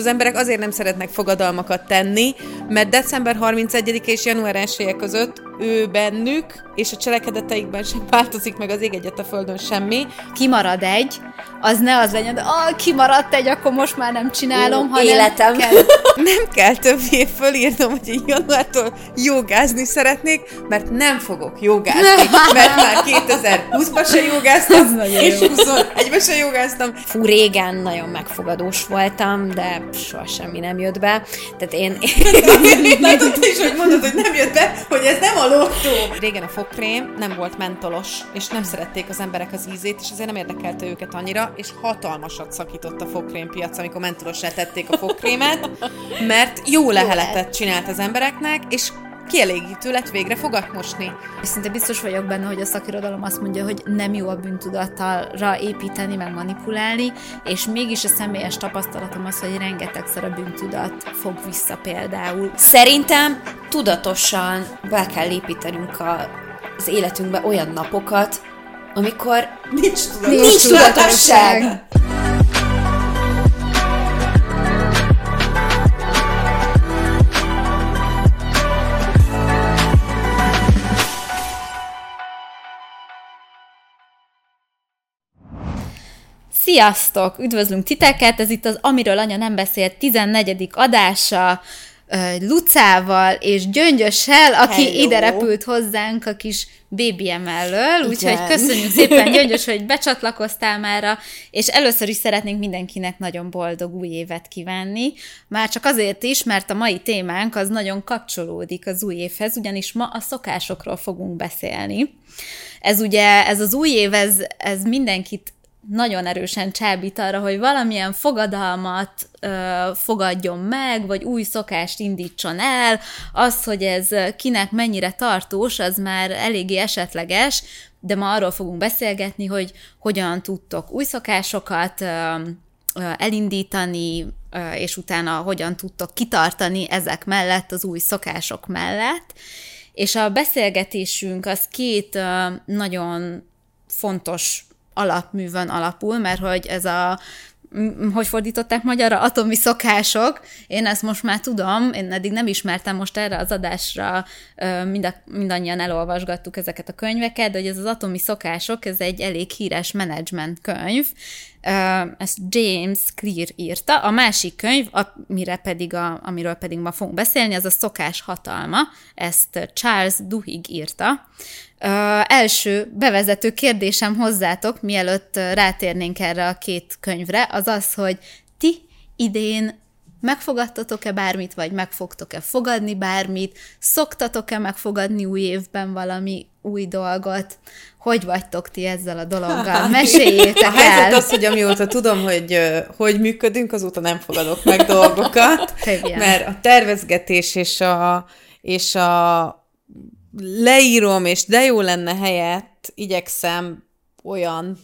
Az emberek azért nem szeretnek fogadalmakat tenni, mert december 31 és január 1 között ő bennük és a cselekedeteikben sem változik meg az ég egyet a földön semmi. Kimarad egy, az ne az legyen, ah, kimaradt egy, akkor most már nem csinálom, hanem életem. Kell. Nem kell többé fölírnom, hogy én januártól jogázni szeretnék, mert nem fogok jogázni, mert már 2020-ban se jogáztam, és jó. 21-ben se jogáztam. Fú, régen nagyon megfogadós voltam, de soha semmi nem jött be. Tehát én... Látod is, hogy mondod, hogy nem jött be, hogy ez nem a lottó. Régen a fogkrém nem volt mentolos, és nem szerették az emberek az ízét, és ezért nem érdekelte őket annyira, és hatalmasat szakított a fogkrém piac, amikor mentolossá tették a fogkrémet, mert jó leheletet csinált az embereknek, és kielégítő lett végre fogat mosni. És szinte biztos vagyok benne, hogy a szakirodalom azt mondja, hogy nem jó a bűntudattalra építeni, meg manipulálni, és mégis a személyes tapasztalatom az, hogy rengetegszer a bűntudat fog vissza például. Szerintem tudatosan be kell építenünk a, az életünkbe olyan napokat, amikor Nincs tudatosság. nincs tudatosság. Sziasztok! Üdvözlünk titeket! Ez itt az Amiről Anya nem beszélt 14. adása Lucával és Gyöngyössel, aki Hello. ide repült hozzánk a kis BBM elől, úgyhogy köszönjük szépen Gyöngyös, hogy becsatlakoztál mára, és először is szeretnénk mindenkinek nagyon boldog új évet kívánni, már csak azért is, mert a mai témánk az nagyon kapcsolódik az új évhez, ugyanis ma a szokásokról fogunk beszélni. Ez ugye, ez az új év, ez, ez mindenkit nagyon erősen csábít arra, hogy valamilyen fogadalmat ö, fogadjon meg, vagy új szokást indítson el. Az, hogy ez kinek mennyire tartós, az már eléggé esetleges, de ma arról fogunk beszélgetni, hogy hogyan tudtok új szokásokat ö, ö, elindítani, ö, és utána hogyan tudtok kitartani ezek mellett, az új szokások mellett. És a beszélgetésünk az két ö, nagyon fontos alapművön alapul, mert hogy ez a hogy fordították magyarra? Atomi szokások. Én ezt most már tudom, én eddig nem ismertem, most erre az adásra mind a, mindannyian elolvasgattuk ezeket a könyveket, de hogy ez az atomi szokások, ez egy elég híres menedzsment könyv, ezt James Clear írta. A másik könyv, amire pedig a, amiről pedig ma fogunk beszélni, az a szokás hatalma. Ezt Charles Duhigg írta. Ö, első bevezető kérdésem hozzátok, mielőtt rátérnénk erre a két könyvre, az az, hogy ti idén megfogadtatok-e bármit, vagy meg fogtok-e fogadni bármit, szoktatok-e megfogadni új évben valami új dolgot, hogy vagytok ti ezzel a dologgal? Meséljétek A helyzet el! az, hogy amióta tudom, hogy hogy működünk, azóta nem fogadok meg dolgokat, mert a tervezgetés és a, és a leírom, és de jó lenne helyett igyekszem olyan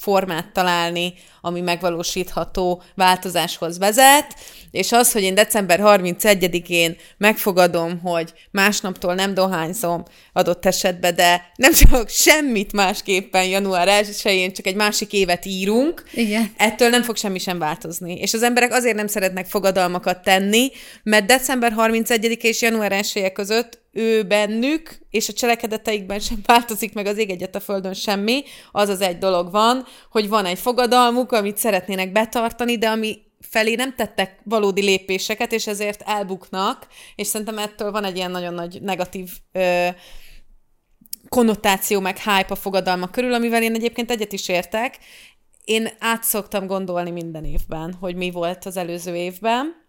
működésformát találni, ami megvalósítható változáshoz vezet, és az, hogy én december 31-én megfogadom, hogy másnaptól nem dohányzom adott esetben, de nem csak semmit másképpen január 1-én, csak egy másik évet írunk, Igen. ettől nem fog semmi sem változni. És az emberek azért nem szeretnek fogadalmakat tenni, mert december 31 és január 1 között ő bennük, és a cselekedeteikben sem változik meg az ég egyet a földön semmi, az az egy dolog van, hogy van egy fogadalmuk, amit szeretnének betartani, de ami felé nem tettek valódi lépéseket, és ezért elbuknak, és szerintem ettől van egy ilyen nagyon nagy negatív ö, konnotáció, meg hype a fogadalmak körül, amivel én egyébként egyet is értek. Én át szoktam gondolni minden évben, hogy mi volt az előző évben,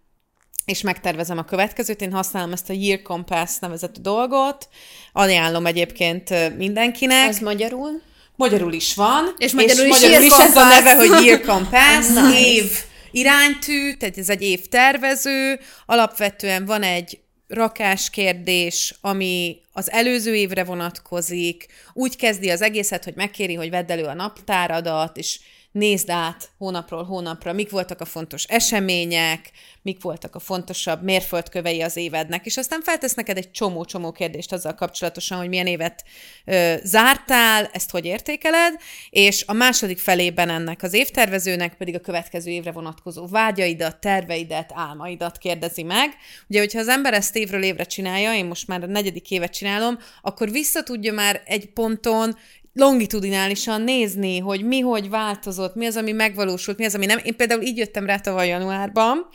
és megtervezem a következőt. Én használom ezt a Year Compass nevezetű dolgot, ajánlom egyébként mindenkinek. Ez magyarul? Magyarul is van. És magyarul is magyarul is ez a neve, hogy Year Compass, Nice. év iránytű, tehát ez egy év tervező. Alapvetően van egy rakáskérdés, ami az előző évre vonatkozik, úgy kezdi az egészet, hogy megkéri, hogy vedd elő a naptáradat, és nézd át hónapról hónapra, mik voltak a fontos események, mik voltak a fontosabb mérföldkövei az évednek, és aztán feltesz neked egy csomó-csomó kérdést azzal kapcsolatosan, hogy milyen évet ö, zártál, ezt hogy értékeled, és a második felében ennek az évtervezőnek pedig a következő évre vonatkozó vágyaidat, terveidet, álmaidat kérdezi meg. Ugye, hogyha az ember ezt évről évre csinálja, én most már a negyedik évet csinálom, akkor vissza tudja már egy ponton longitudinálisan nézni, hogy mi hogy változott, mi az, ami megvalósult, mi az, ami nem. Én például így jöttem rá tavaly januárban,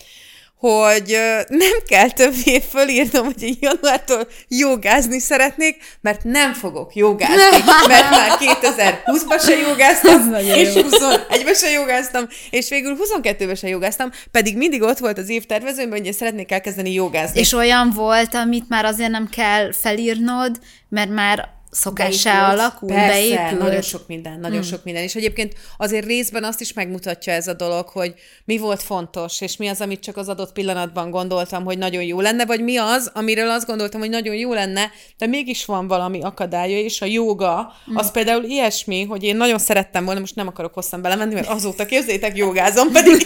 hogy nem kell többé fölírnom, hogy én januártól jogázni szeretnék, mert nem fogok jogázni, mert már 2020-ban se jogáztam, és 21-ben se jogáztam, és végül 22-ben se jogáztam, pedig mindig ott volt az évtervezőmben, hogy én szeretnék elkezdeni jogázni. És olyan volt, amit már azért nem kell felírnod, mert már szokássá alakul, Persze, beépült. nagyon sok minden, nagyon hmm. sok minden. És egyébként azért részben azt is megmutatja ez a dolog, hogy mi volt fontos, és mi az, amit csak az adott pillanatban gondoltam, hogy nagyon jó lenne, vagy mi az, amiről azt gondoltam, hogy nagyon jó lenne, de mégis van valami akadálya, és a joga, hmm. az például ilyesmi, hogy én nagyon szerettem volna, most nem akarok hosszan belemenni, mert azóta képzétek, jogázom, pedig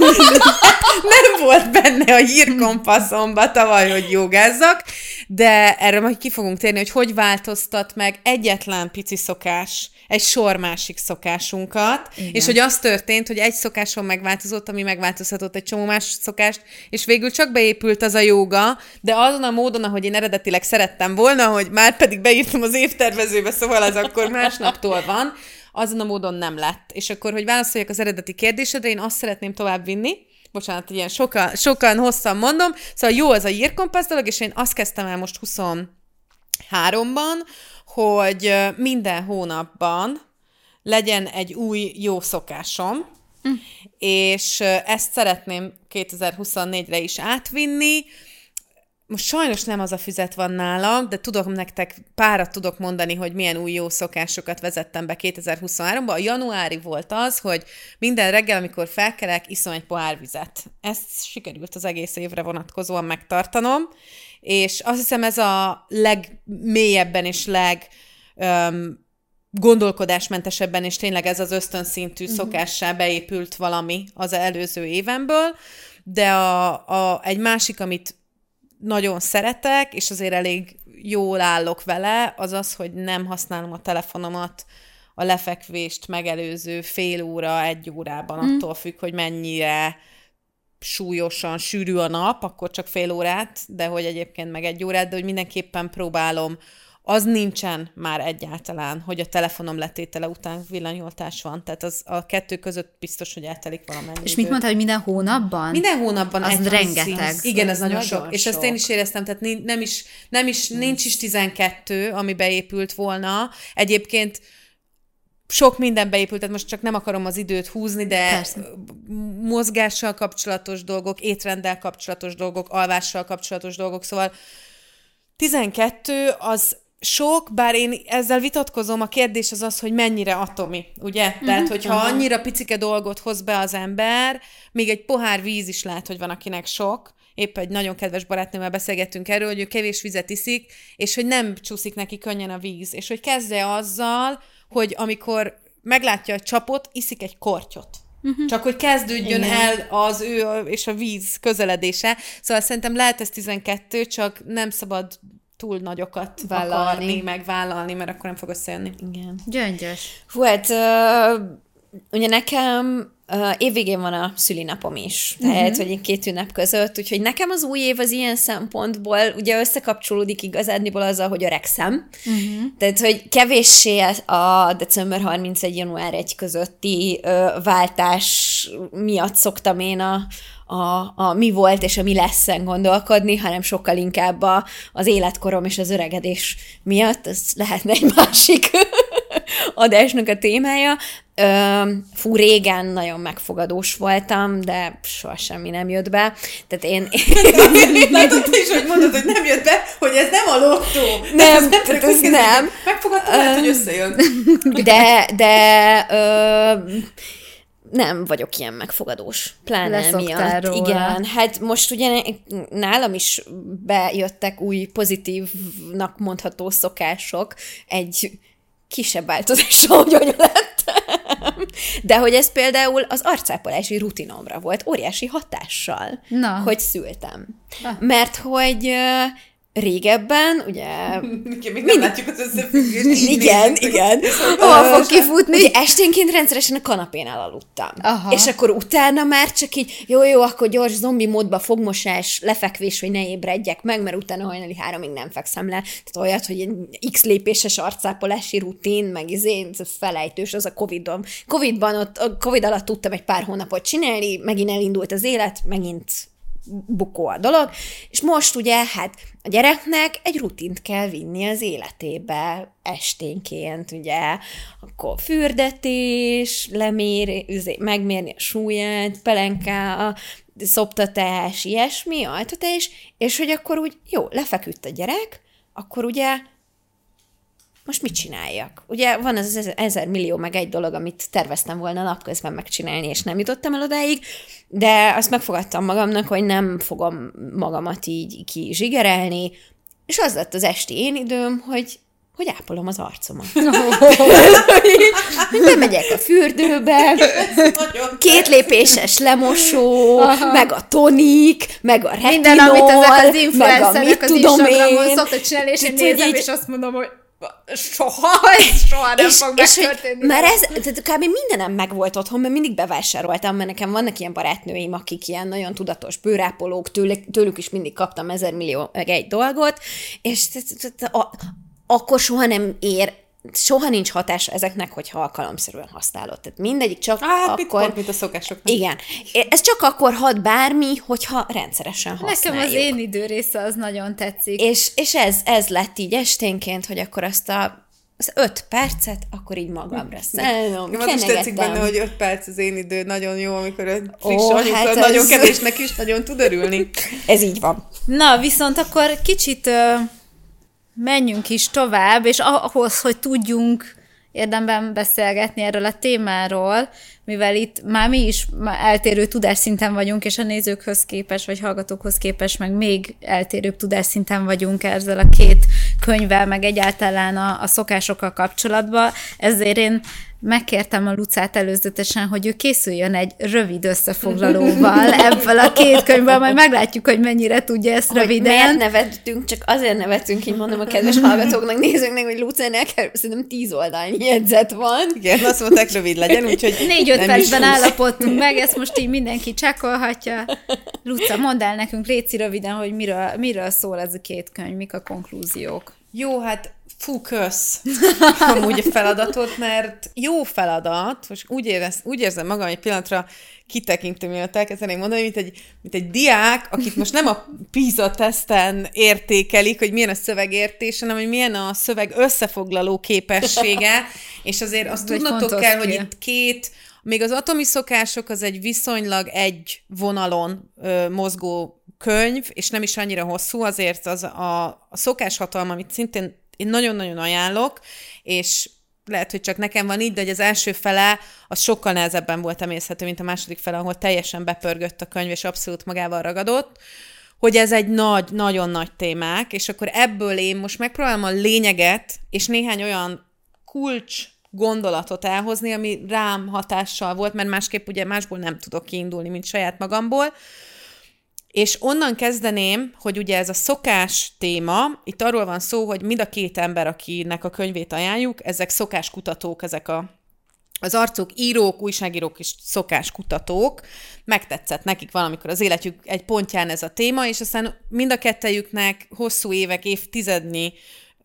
nem volt benne a hírkompasszomba tavaly, hogy jogázzak, de erre majd ki fogunk térni, hogy hogy változtat meg egyetlen pici szokás, egy sor másik szokásunkat, Igen. és hogy az történt, hogy egy szokáson megváltozott, ami megváltozhatott egy csomó más szokást, és végül csak beépült az a jóga, de azon a módon, ahogy én eredetileg szerettem volna, hogy már pedig beírtam az évtervezőbe, szóval az akkor másnaptól van, azon a módon nem lett. És akkor, hogy válaszoljak az eredeti kérdésedre, én azt szeretném tovább vinni, bocsánat, ilyen sokan, sokan hosszan mondom, szóval jó az a írkompassz dolog, és én azt kezdtem el most 23-ban, hogy minden hónapban legyen egy új jó szokásom, mm. és ezt szeretném 2024-re is átvinni. Most sajnos nem az a füzet van nálam, de tudok nektek, párat tudok mondani, hogy milyen új jó szokásokat vezettem be 2023-ban. A januári volt az, hogy minden reggel, amikor felkelek, iszom egy pohár vizet. Ezt sikerült az egész évre vonatkozóan megtartanom, és azt hiszem ez a legmélyebben és leg um, gondolkodásmentesebben, és tényleg ez az ösztönszintű uh-huh. szokássá beépült valami az előző évemből, de a, a, egy másik, amit nagyon szeretek, és azért elég jól állok vele, az az, hogy nem használom a telefonomat a lefekvést megelőző fél óra, egy órában, mm. attól függ, hogy mennyire súlyosan sűrű a nap, akkor csak fél órát, de hogy egyébként meg egy órát, de hogy mindenképpen próbálom az nincsen már egyáltalán, hogy a telefonom letétele után villanyoltás van. Tehát az a kettő között biztos, hogy eltelik valamennyi És mit mondtál, hogy minden hónapban? Minden hónapban az egy rengeteg. Szín. Igen, az nagyon, nagyon sok. sok. És ezt én is éreztem, tehát nem is, nem is, nincs is 12, ami beépült volna. Egyébként sok minden beépült, tehát most csak nem akarom az időt húzni, de Persze. mozgással kapcsolatos dolgok, étrenddel kapcsolatos dolgok, alvással kapcsolatos dolgok, szóval 12 az sok, bár én ezzel vitatkozom, a kérdés az az, hogy mennyire atomi, ugye? Uh-huh, Tehát, hogyha annyira picike dolgot hoz be az ember, még egy pohár víz is lehet, hogy van akinek sok, épp egy nagyon kedves barátnőmmel beszélgettünk erről, hogy ő kevés vizet iszik, és hogy nem csúszik neki könnyen a víz, és hogy kezdje azzal, hogy amikor meglátja a csapot, iszik egy kortyot. Uh-huh. Csak hogy kezdődjön Igen. el az ő és a víz közeledése. Szóval szerintem lehet ez 12, csak nem szabad túl nagyokat vállalni. akarni, meg vállalni, mert akkor nem fog összejönni. Igen. Gyöngyös. Hú, hát uh, ugye nekem uh, évvégén van a szülinapom is, tehát, uh-huh. hogy két ünnep között, úgyhogy nekem az új év az ilyen szempontból ugye összekapcsolódik igazándiból azzal, hogy öregszem. Uh-huh. Tehát, hogy kevéssé a december 31. január 1 közötti uh, váltás miatt szoktam én a, a, a mi volt és a mi lesz gondolkodni, hanem sokkal inkább a, az életkorom és az öregedés miatt. Ez lehetne egy másik adásnak a témája. Fú, régen nagyon megfogadós voltam, de soha semmi nem jött be. Tehát én... Látod is, hogy mondod, hogy nem jött be, hogy ez nem a lottó. Nem, ez nem. Ez nem. Megfogadtam, lehet, hogy összejön. De, de ö, nem vagyok ilyen megfogadós, pláne miatt. Róla. Igen, hát most ugye nálam is bejöttek új pozitívnak mondható szokások, egy kisebb változással, hogy anya lettem. De hogy ez például az arcápolási rutinomra volt óriási hatással, Na. hogy szültem. Ah. Mert hogy régebben, ugye... Még nem látjuk az összefüggést. Igen, igen. Hova Ö, fog kifutni? Ugye esténként rendszeresen a kanapén elaludtam. Aha. És akkor utána már csak így, jó, jó, akkor gyors zombi módba fogmosás, lefekvés, hogy ne ébredjek meg, mert utána hajnali háromig nem fekszem le. Tehát olyat, hogy egy x lépéses arcápolási rutin, meg izé, ez felejtős, az a Covid-on. Covid-ban, ott, a Covid alatt tudtam egy pár hónapot csinálni, megint elindult az élet, megint bukó a dolog, és most ugye, hát a gyereknek egy rutint kell vinni az életébe esténként, ugye, akkor fürdetés, lemér, üzé- megmérni a súlyát, pelenká, a szoptatás, ilyesmi, altatás, és hogy akkor úgy, jó, lefeküdt a gyerek, akkor ugye most mit csináljak? Ugye van ez az ezer- millió meg egy dolog, amit terveztem volna napközben megcsinálni, és nem jutottam el odáig, de azt megfogadtam magamnak, hogy nem fogom magamat így kizsigerelni, és az lett az esti én időm, hogy hogy ápolom az arcomat. bemegyek a fürdőbe, két lépéses lemosó, meg a tonik, meg a retinol, Minden, amit ezek az meg a mit az tudom én. szoktak csinálni, és én nézem, így- és azt mondom, hogy soha, ez soha nem és, fog és megtörténni. már ez, tehát kb. mindenem megvolt otthon, mert mindig bevásároltam, mert nekem vannak ilyen barátnőim, akik ilyen nagyon tudatos bőrápolók, tőlük, tőlük is mindig kaptam ezer millió meg egy dolgot, és t- t- t- a- akkor soha nem ér, soha nincs hatása ezeknek, hogyha alkalomszerűen használod. Tehát mindegyik csak Hát, mit akkor... pont, mint a szokásoknak. Igen. Ez csak akkor hat bármi, hogyha rendszeresen Nekem használjuk. az én idő része az nagyon tetszik. És, és ez, ez lett így esténként, hogy akkor azt a az öt percet, akkor így magamra szállom, az is tetszik benne, hogy öt perc az én idő nagyon jó, amikor a friss Ó, oh, anyuka hát hát ez- nagyon kevésnek is nagyon tud örülni. Ez így van. Na, viszont akkor kicsit ö, menjünk is tovább, és ahhoz, hogy tudjunk érdemben beszélgetni erről a témáról, mivel itt már mi is eltérő tudásszinten vagyunk, és a nézőkhöz képes, vagy hallgatókhoz képes, meg még eltérőbb tudásszinten vagyunk ezzel a két könyvvel, meg egyáltalán a, a szokásokkal kapcsolatban, ezért én megkértem a Lucát előzetesen, hogy ő készüljön egy rövid összefoglalóval ebből a két könyvből, majd meglátjuk, hogy mennyire tudja ezt Hogy miért röviden. nevettünk, csak azért nevettünk, így mondom a kedves hallgatóknak, nézőknek, hogy Lucánél kell, szerintem tíz oldalnyi jegyzet van. Igen, azt mondták, rövid legyen, úgyhogy Négy-öt percben állapodtunk meg, ezt most így mindenki csekkolhatja. Luca, mondd el nekünk, Léci röviden, hogy miről, miről szól ez a két könyv, mik a konklúziók. Jó, hát fú, kösz. Amúgy a feladatot, mert jó feladat, most úgy, érez, úgy érzem magam egy pillanatra kitekintő, mielőtt elkezdeném mondani, mint egy, mint egy diák, akit most nem a PISA teszten értékelik, hogy milyen a szövegértés, hanem hogy milyen a szöveg összefoglaló képessége, és azért azt tudnotok kell, hogy itt két, még az atomi szokások az egy viszonylag egy vonalon ö, mozgó könyv, és nem is annyira hosszú, azért az a, a szokáshatalma, amit szintén én nagyon-nagyon ajánlok, és lehet, hogy csak nekem van így, de hogy az első fele az sokkal nehezebben volt emészhető, mint a második fele, ahol teljesen bepörgött a könyv, és abszolút magával ragadott hogy ez egy nagy, nagyon nagy témák, és akkor ebből én most megpróbálom a lényeget, és néhány olyan kulcs gondolatot elhozni, ami rám hatással volt, mert másképp ugye másból nem tudok kiindulni, mint saját magamból. És onnan kezdeném, hogy ugye ez a szokás téma, itt arról van szó, hogy mind a két ember, akinek a könyvét ajánljuk, ezek szokáskutatók, ezek a az arcok írók, újságírók és szokáskutatók, megtetszett nekik valamikor az életük egy pontján ez a téma, és aztán mind a kettejüknek hosszú évek, évtizednyi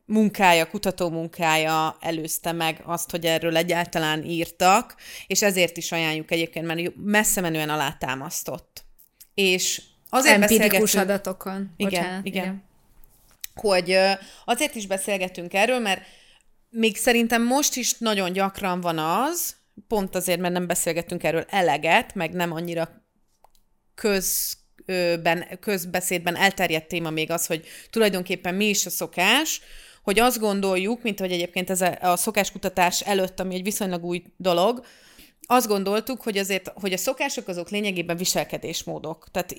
munkája, kutató munkája előzte meg azt, hogy erről egyáltalán írtak, és ezért is ajánljuk egyébként, mert messze menően alátámasztott. És azért Empirikus adatokon. Igen, Bocsánat, igen. Hogy ö, azért is beszélgetünk erről, mert még szerintem most is nagyon gyakran van az, pont azért, mert nem beszélgetünk erről eleget, meg nem annyira közben, közbeszédben elterjedt téma még az, hogy tulajdonképpen mi is a szokás, hogy azt gondoljuk, mint hogy egyébként ez a, a szokáskutatás előtt, ami egy viszonylag új dolog, azt gondoltuk, hogy azért, hogy a szokások azok lényegében viselkedésmódok. Tehát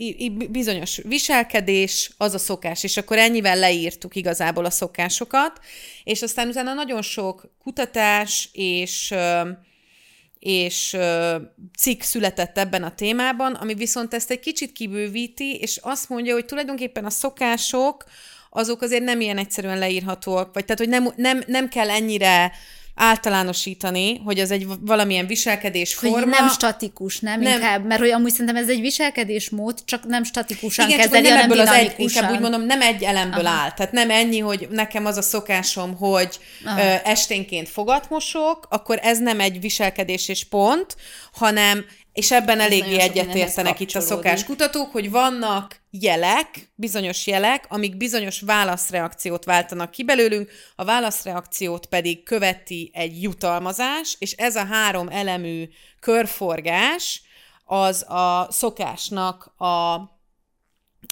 bizonyos viselkedés az a szokás, és akkor ennyivel leírtuk igazából a szokásokat, és aztán utána nagyon sok kutatás és és cikk született ebben a témában, ami viszont ezt egy kicsit kibővíti, és azt mondja, hogy tulajdonképpen a szokások, azok azért nem ilyen egyszerűen leírhatóak, vagy tehát, hogy nem, nem, nem kell ennyire általánosítani, hogy az egy valamilyen viselkedés forma. Hogy nem statikus, nem, nem inkább, mert hogy amúgy szerintem ez egy viselkedésmód, csak nem statikusan Igen, kezeli, csak nem ebből az egy, inkább úgy mondom, nem egy elemből Aha. áll. Tehát nem ennyi, hogy nekem az a szokásom, hogy Aha. ö, esténként fogat mosok, akkor ez nem egy viselkedés és pont, hanem és ebben eléggé egyetértenek itt a szokáskutatók, hogy vannak jelek, bizonyos jelek, amik bizonyos válaszreakciót váltanak ki belőlünk, a válaszreakciót pedig követi egy jutalmazás, és ez a három elemű körforgás az a szokásnak a,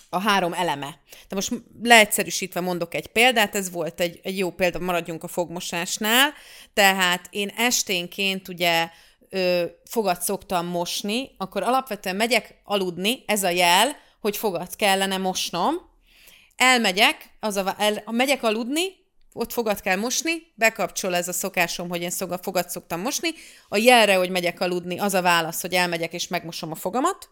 a három eleme. De most leegyszerűsítve mondok egy példát, ez volt egy, egy jó példa, maradjunk a fogmosásnál, tehát én esténként ugye ö, fogat szoktam mosni, akkor alapvetően megyek aludni, ez a jel, hogy fogat kellene mosnom, elmegyek, az a, el, megyek aludni, ott fogat kell mosni, bekapcsol ez a szokásom, hogy én szoga, fogat szoktam mosni, a jelre, hogy megyek aludni, az a válasz, hogy elmegyek és megmosom a fogamat,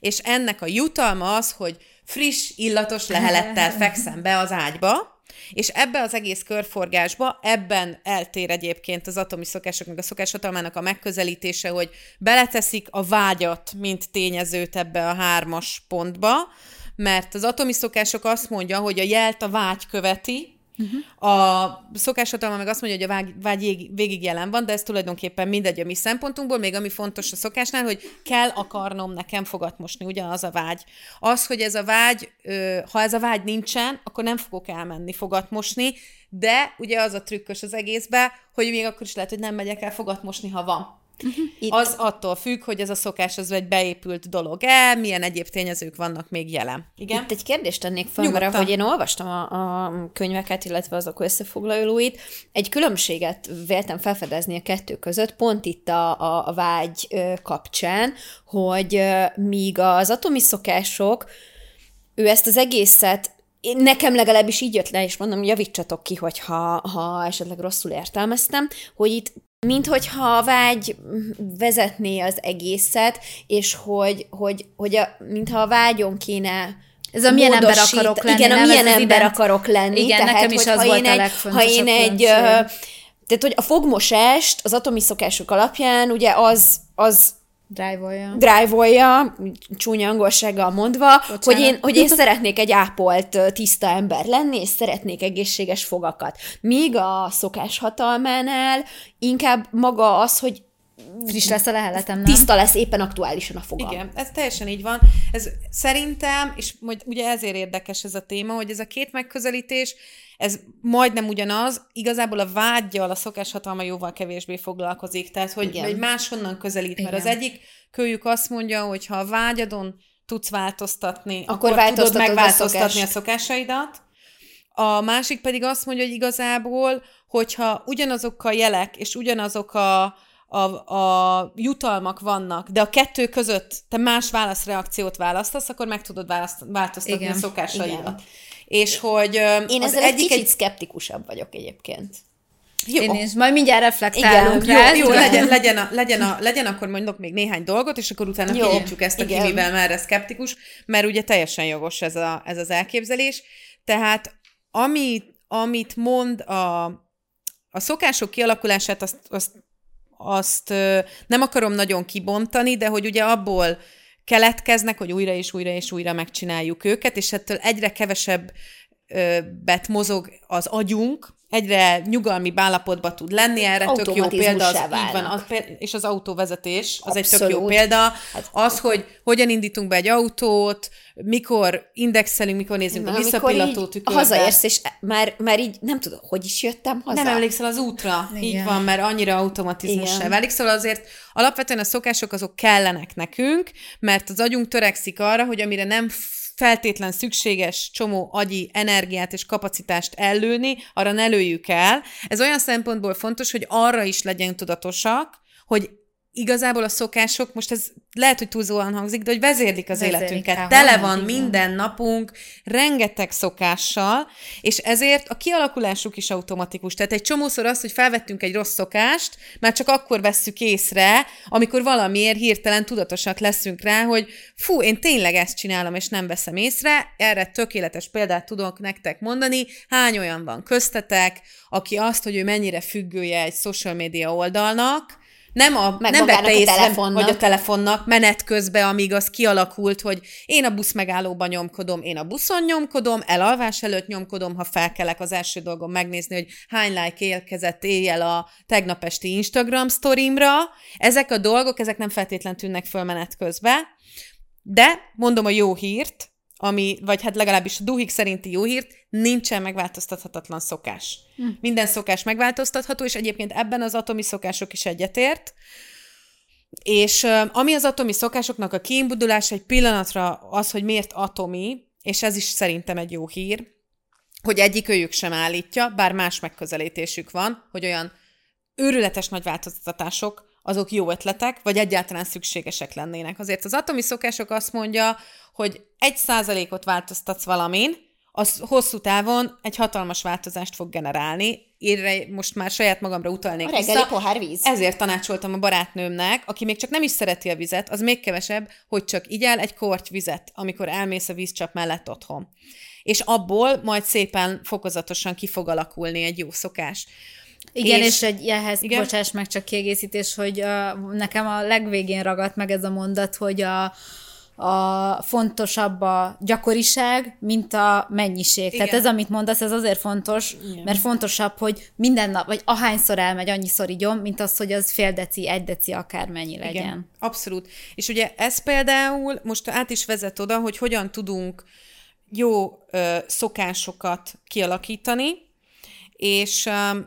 és ennek a jutalma az, hogy friss, illatos lehelettel fekszem be az ágyba, és ebbe az egész körforgásba, ebben eltér egyébként az atomi szokások, meg a szokáshatalmának a megközelítése, hogy beleteszik a vágyat, mint tényezőt ebbe a hármas pontba, mert az atomi szokások azt mondja, hogy a jelt a vágy követi, Uh-huh. A szokáshatalma meg azt mondja, hogy a vágy, vágy végig jelen van, de ez tulajdonképpen mindegy a mi szempontunkból, még ami fontos a szokásnál, hogy kell akarnom nekem fogat mosni, ugyanaz a vágy. Az, hogy ez a vágy, ha ez a vágy nincsen, akkor nem fogok elmenni fogat mosni, de ugye az a trükkös az egészbe, hogy még akkor is lehet, hogy nem megyek el fogat mosni, ha van. Itt. Az attól függ, hogy ez a szokás az egy beépült dolog-e, milyen egyéb tényezők vannak még jelen. Igen? Itt egy kérdést tennék fel, mert hogy én olvastam a, a könyveket, illetve azok összefoglalóit, egy különbséget véltem felfedezni a kettő között, pont itt a, a, a vágy kapcsán, hogy míg az atomi szokások, ő ezt az egészet én, nekem legalábbis így jött le, és mondom, javítsatok ki, hogyha ha esetleg rosszul értelmeztem, hogy itt mint hogyha a vágy vezetné az egészet, és hogy, hogy, hogy a, mintha a vágyon kéne ez a milyen ember akarok lenni. Igen, a milyen ember ident... akarok lenni. Igen, tehát, nekem is az volt a egy, Ha én egy, tehát, hogy a fogmosást az atomi szokások alapján, ugye az, az Drive-olja. Drive-olja, csúnya angolsággal mondva, hogy én, hogy én szeretnék egy ápolt, tiszta ember lenni, és szeretnék egészséges fogakat. Míg a szokás hatalmánál inkább maga az, hogy friss lesz a leheletem, nem? Tiszta lesz éppen aktuálisan a fogam. Igen, ez teljesen így van. Ez szerintem, és ugye ezért érdekes ez a téma, hogy ez a két megközelítés, ez majdnem ugyanaz, igazából a vágyjal a szokáshatalma jóval kevésbé foglalkozik, tehát hogy Igen. máshonnan közelít, mert Igen. az egyik kölyük azt mondja, hogy ha a vágyadon tudsz változtatni, akkor, akkor tudod megváltoztatni a, a szokásaidat, a másik pedig azt mondja, hogy igazából, hogyha ugyanazok a jelek és ugyanazok a, a, a jutalmak vannak, de a kettő között te más válaszreakciót választasz, akkor meg tudod választ, változtatni Igen. a szokásaidat. Igen. És hogy Én az ezzel egyik egy kicsit egy... szkeptikusabb vagyok egyébként. Jó. Én is. Majd mindjárt reflektálunk Igen, rá. Jó, jó legyen, legyen, a, legyen, a, legyen, akkor mondok még néhány dolgot, és akkor utána jó. kinyitjuk ezt a Igen. kimivel merre szkeptikus, mert ugye teljesen jogos ez, a, ez az elképzelés. Tehát ami, amit mond a, a szokások kialakulását, azt, azt, azt nem akarom nagyon kibontani, de hogy ugye abból keletkeznek, hogy újra és újra és újra megcsináljuk őket, és ettől egyre kevesebb bet mozog az agyunk, egyre nyugalmi állapotban tud lenni, erre tök jó példa az, így van, az, és az autóvezetés, az Abszolút. egy tök jó példa. Hát, az, hogy hogyan indítunk be egy autót, mikor indexelünk, mikor nézzünk Na, a visszapillantó tükörbe. Hazaérsz, és már, már így nem tudom, hogy is jöttem haza. Nem emlékszel az útra. Igen. Így van, mert annyira automatizmussá válik. Szóval azért alapvetően a szokások azok kellenek nekünk, mert az agyunk törekszik arra, hogy amire nem feltétlen szükséges csomó agyi energiát és kapacitást ellőni, arra ne lőjük el. Ez olyan szempontból fontos, hogy arra is legyen tudatosak, hogy igazából a szokások, most ez lehet, hogy túlzóan hangzik, de hogy vezérlik az Vezérlik életünket. rá, Tele van minden napunk, rengeteg szokással, és ezért a kialakulásuk is automatikus. Tehát egy csomószor az, hogy felvettünk egy rossz szokást, már csak akkor vesszük észre, amikor valamiért hirtelen tudatosak leszünk rá, hogy fú, én tényleg ezt csinálom, és nem veszem észre. Erre tökéletes példát tudok nektek mondani. Hány olyan van köztetek, aki azt, hogy ő mennyire függője egy social media oldalnak, nem, a, Meg nem vette a észre, telefonnak. hogy a telefonnak menet közben, amíg az kialakult, hogy én a busz megállóban nyomkodom, én a buszon nyomkodom, elalvás előtt nyomkodom, ha felkelek, az első dolgom megnézni, hogy hány like érkezett éjjel a tegnap esti Instagram sztorimra. Ezek a dolgok, ezek nem feltétlen tűnnek föl menet közben, de mondom a jó hírt, ami, vagy hát legalábbis a Duhik szerinti jó hírt, nincsen megváltoztathatatlan szokás. Hm. Minden szokás megváltoztatható, és egyébként ebben az atomi szokások is egyetért. És ami az atomi szokásoknak a kiindulás egy pillanatra az, hogy miért atomi, és ez is szerintem egy jó hír, hogy egyik őjük sem állítja, bár más megközelítésük van, hogy olyan őrületes nagy változtatások, azok jó ötletek, vagy egyáltalán szükségesek lennének. Azért az atomi szokások azt mondja, hogy egy százalékot változtatsz valamin, az hosszú távon egy hatalmas változást fog generálni. Én most már saját magamra utalnék A reggeli vissza. pohár víz. Ezért tanácsoltam a barátnőmnek, aki még csak nem is szereti a vizet, az még kevesebb, hogy csak igyál egy korty vizet, amikor elmész a vízcsap mellett otthon. És abból majd szépen fokozatosan ki fog alakulni egy jó szokás. Igen, És- és, egy ehhez, Igen? bocsáss meg csak kiegészítés, hogy uh, nekem a legvégén ragadt meg ez a mondat, hogy a, a fontosabb a gyakoriság, mint a mennyiség. Igen. Tehát ez, amit mondasz, ez azért fontos, Igen. mert fontosabb, hogy minden nap, vagy ahányszor elmegy, annyiszor igyom, mint az, hogy az fél deci, egy deci, akármennyi legyen. Igen, abszolút. És ugye ez például most át is vezet oda, hogy hogyan tudunk jó ö, szokásokat kialakítani, és ö,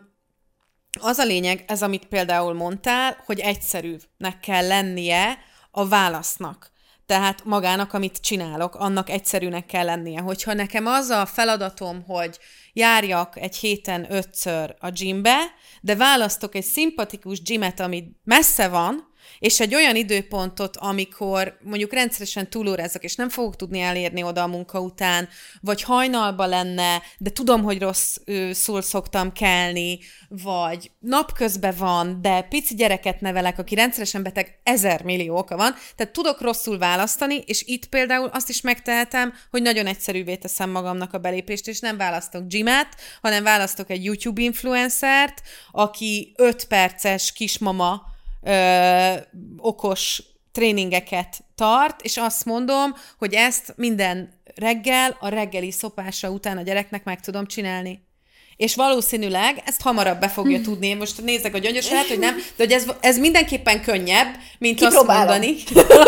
az a lényeg, ez amit például mondtál, hogy egyszerűnek kell lennie a válasznak. Tehát magának, amit csinálok, annak egyszerűnek kell lennie. Hogyha nekem az a feladatom, hogy járjak egy héten ötször a gymbe, de választok egy szimpatikus gymet, ami messze van, és egy olyan időpontot, amikor mondjuk rendszeresen túlórázok, és nem fogok tudni elérni oda a munka után, vagy hajnalba lenne, de tudom, hogy rossz szól szoktam kelni, vagy napközben van, de pici gyereket nevelek, aki rendszeresen beteg, ezer millió oka van, tehát tudok rosszul választani, és itt például azt is megtehetem, hogy nagyon egyszerűvé teszem magamnak a belépést, és nem választok gymet, hanem választok egy YouTube influencert, aki 5 perces kismama ö, okos tréningeket tart, és azt mondom, hogy ezt minden reggel, a reggeli szopása után a gyereknek meg tudom csinálni. És valószínűleg ezt hamarabb be fogja tudni. Én most nézek a gyöngyös, lehet, hogy nem, de hogy ez, ez mindenképpen könnyebb, mint azt Kipróbálom. mondani,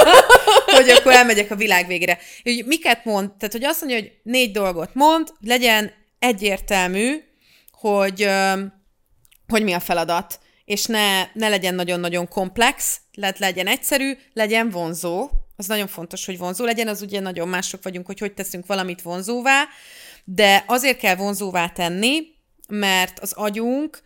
hogy akkor elmegyek a világ végére. Hogy miket mond? Tehát, hogy azt mondja, hogy négy dolgot mond, legyen egyértelmű, hogy, hogy mi a feladat, és ne, ne legyen nagyon-nagyon komplex, lehet legyen egyszerű, legyen vonzó, az nagyon fontos, hogy vonzó legyen, az ugye nagyon mások vagyunk, hogy hogy teszünk valamit vonzóvá, de azért kell vonzóvá tenni, mert az agyunk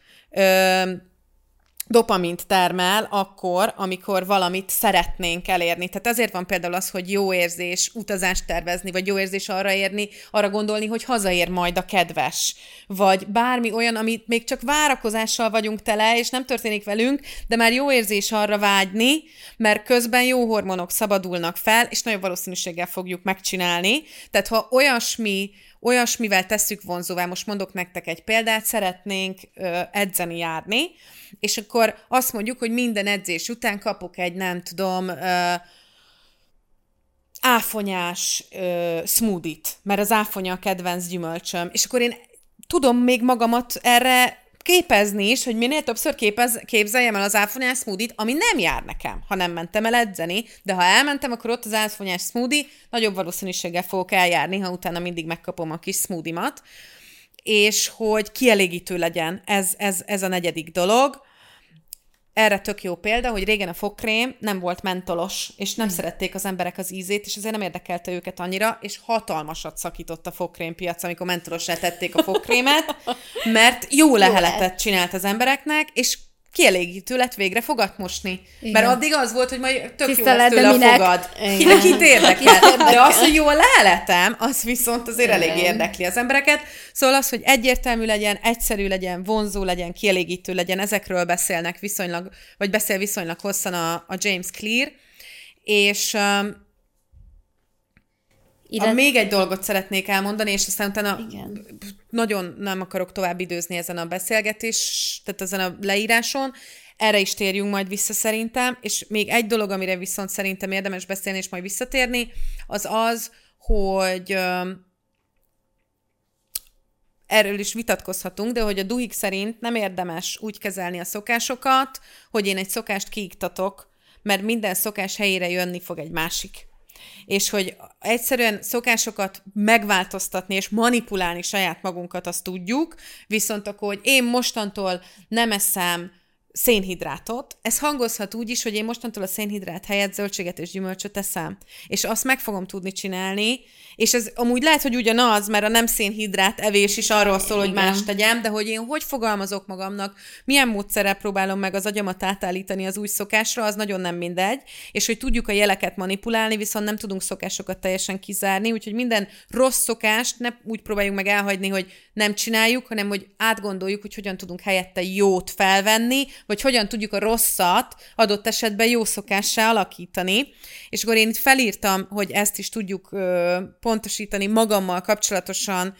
dopamint termel akkor, amikor valamit szeretnénk elérni. Tehát azért van például az, hogy jó érzés utazást tervezni, vagy jó érzés arra érni, arra gondolni, hogy hazaér majd a kedves. Vagy bármi olyan, amit még csak várakozással vagyunk tele, és nem történik velünk, de már jó érzés arra vágyni, mert közben jó hormonok szabadulnak fel, és nagyobb valószínűséggel fogjuk megcsinálni. Tehát ha olyasmi, olyasmivel tesszük vonzóvá, most mondok nektek egy példát, szeretnénk ö, edzeni járni, és akkor azt mondjuk, hogy minden edzés után kapok egy, nem tudom, ö, áfonyás ö, smoothie-t, mert az áfonya a kedvenc gyümölcsöm, és akkor én tudom még magamat erre képezni is, hogy minél többször képez, képzeljem el az áfonyás smoothie ami nem jár nekem, ha nem mentem el edzeni, de ha elmentem, akkor ott az áfonyás smoothie, nagyobb valószínűséggel fogok eljárni, ha utána mindig megkapom a kis smoothie-mat, és hogy kielégítő legyen. Ez, ez, ez a negyedik dolog. Erre tök jó példa, hogy régen a fogkrém nem volt mentolos, és nem szerették az emberek az ízét, és ezért nem érdekelte őket annyira, és hatalmasat szakított a fogkrém piac, amikor mentolosra tették a fogkrémet, mert jó leheletet csinált az embereknek, és kielégítő lett végre fogat mosni. Igen. Mert addig az volt, hogy majd tök Tiszta jó lesz tőle a minek? fogad. Igen. Kinek itt érdekel. De az, hogy jó a leletem, az viszont azért elég Igen. érdekli az embereket. Szóval az, hogy egyértelmű legyen, egyszerű legyen, vonzó legyen, kielégítő legyen, ezekről beszélnek viszonylag, vagy beszél viszonylag hosszan a, a James Clear, és um, Illet- a, még egy dolgot szeretnék elmondani, és aztán utána Igen. nagyon nem akarok tovább időzni ezen a beszélgetés, tehát ezen a leíráson. Erre is térjünk majd vissza szerintem, és még egy dolog, amire viszont szerintem érdemes beszélni, és majd visszatérni, az az, hogy öm, erről is vitatkozhatunk, de hogy a Duhik szerint nem érdemes úgy kezelni a szokásokat, hogy én egy szokást kiiktatok, mert minden szokás helyére jönni fog egy másik. És hogy egyszerűen szokásokat megváltoztatni és manipulálni saját magunkat, azt tudjuk, viszont akkor, hogy én mostantól nem eszem szénhidrátot, ez hangozhat úgy is, hogy én mostantól a szénhidrát helyett zöldséget és gyümölcsöt eszem. És azt meg fogom tudni csinálni, és ez amúgy lehet, hogy ugyanaz, mert a nem szénhidrát evés is arról szól, hogy más tegyem, de hogy én hogy fogalmazok magamnak, milyen módszerrel próbálom meg az agyamat átállítani az új szokásra, az nagyon nem mindegy, és hogy tudjuk a jeleket manipulálni, viszont nem tudunk szokásokat teljesen kizárni, úgyhogy minden rossz szokást ne úgy próbáljuk meg elhagyni, hogy nem csináljuk, hanem hogy átgondoljuk, hogy hogyan tudunk helyette jót felvenni, vagy hogyan tudjuk a rosszat adott esetben jó szokássá alakítani. És akkor én itt felírtam, hogy ezt is tudjuk ö, pontosítani magammal kapcsolatosan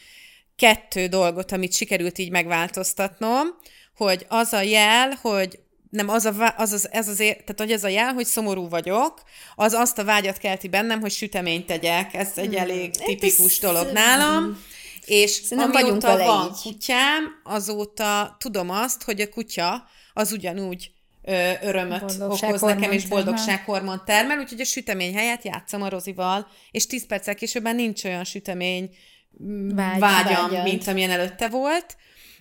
kettő dolgot, amit sikerült így megváltoztatnom, hogy az a jel, hogy nem, az, a, az, az, ez az, ér- tehát hogy ez a jel, hogy szomorú vagyok, az azt a vágyat kelti bennem, hogy süteményt tegyek. Ez egy elég tipikus ez- dolog nálam. És Szerintem vagyunk amióta vele van így. kutyám, azóta tudom azt, hogy a kutya az ugyanúgy ö, örömöt okoz nekem, és termel. boldogsághormont termel, úgyhogy a sütemény helyett játszom a Rozival, és 10 perccel később már nincs olyan sütemény mm, Vágy- vágyam, vágyad. mint amilyen előtte volt.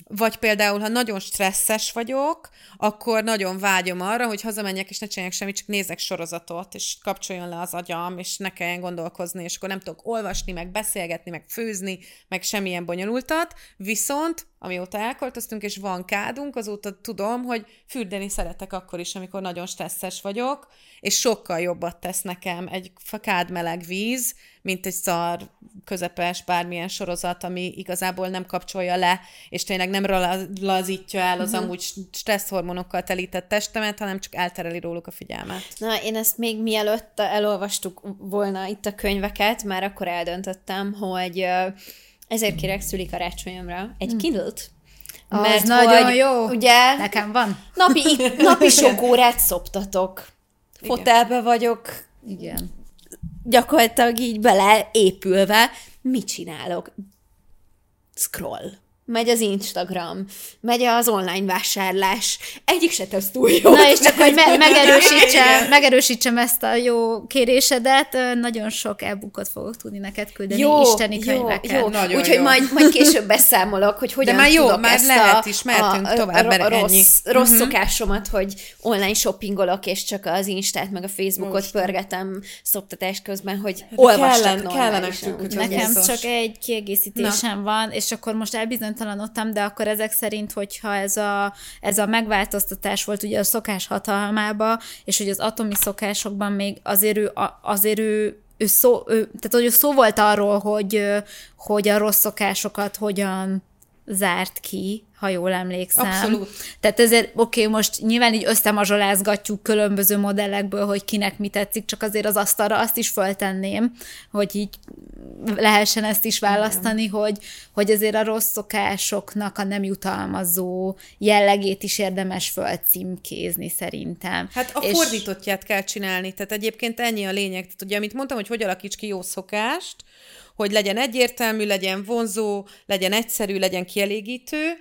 Vagy például, ha nagyon stresszes vagyok, akkor nagyon vágyom arra, hogy hazamenjek, és ne csináljak semmit, csak nézek sorozatot, és kapcsoljon le az agyam, és ne kelljen gondolkozni, és akkor nem tudok olvasni, meg beszélgetni, meg főzni, meg semmilyen bonyolultat. Viszont, amióta elköltöztünk, és van kádunk, azóta tudom, hogy fürdeni szeretek akkor is, amikor nagyon stresszes vagyok, és sokkal jobbat tesz nekem egy fa- kádmeleg víz, mint egy szar, közepes bármilyen sorozat, ami igazából nem kapcsolja le, és tényleg nem lazítja el az amúgy stresszhormonokkal telített testemet, hanem csak eltereli róluk a figyelmet. Na, én ezt még mielőtt elolvastuk volna itt a könyveket, már akkor eldöntöttem, hogy ezért kérek szüli karácsonyomra egy Kindle-t. Az nagyon hogy jó. Ugye Nekem van? napi, napi sok órát szoptatok. Fotelbe vagyok, Igen. gyakorlatilag így beleépülve. Mit csinálok? Scroll. Megy az Instagram, megy az online vásárlás. Egyik se tesz túl jó. Na és csak, hogy me- megerősítsem, megerősítsem ezt a jó kérésedet, nagyon sok e-bookot fogok tudni neked küldeni, jó, isteni jó, könyveket. jó. Nagyon Úgyhogy jó. majd, majd később beszámolok, hogy hogyan már jó, tudok már ezt lehet a, is, mehetünk a, tovább, a, mert a ennyi. rossz, rossz uh-huh. szokásomat, hogy online shoppingolok, és csak az Instát meg a Facebookot Most. pörgetem szoptatás közben, hogy olvassak kellenek Úgyhogy az Nekem csak egy kiegészítésem van, és akkor most elbizonytalanodtam, de akkor ezek szerint, hogyha ez a, ez a megváltoztatás volt ugye a szokás hatalmába, és hogy az atomi szokásokban még azért ő, azért ő ő szó, ő, tehát hogy ő szó volt arról, hogy, hogy a rossz szokásokat hogyan zárt ki, ha jól emlékszem. Abszolút. Tehát ezért, oké, okay, most nyilván így összemazsolázgatjuk különböző modellekből, hogy kinek mi tetszik, csak azért az asztalra azt is föltenném, hogy így lehessen ezt is választani, hogy, hogy azért a rossz szokásoknak a nem jutalmazó jellegét is érdemes fölcímkézni szerintem. Hát a És- fordítottját kell csinálni, tehát egyébként ennyi a lényeg. Tehát ugye, amit mondtam, hogy hogy alakíts ki jó szokást, hogy legyen egyértelmű, legyen vonzó, legyen egyszerű, legyen kielégítő,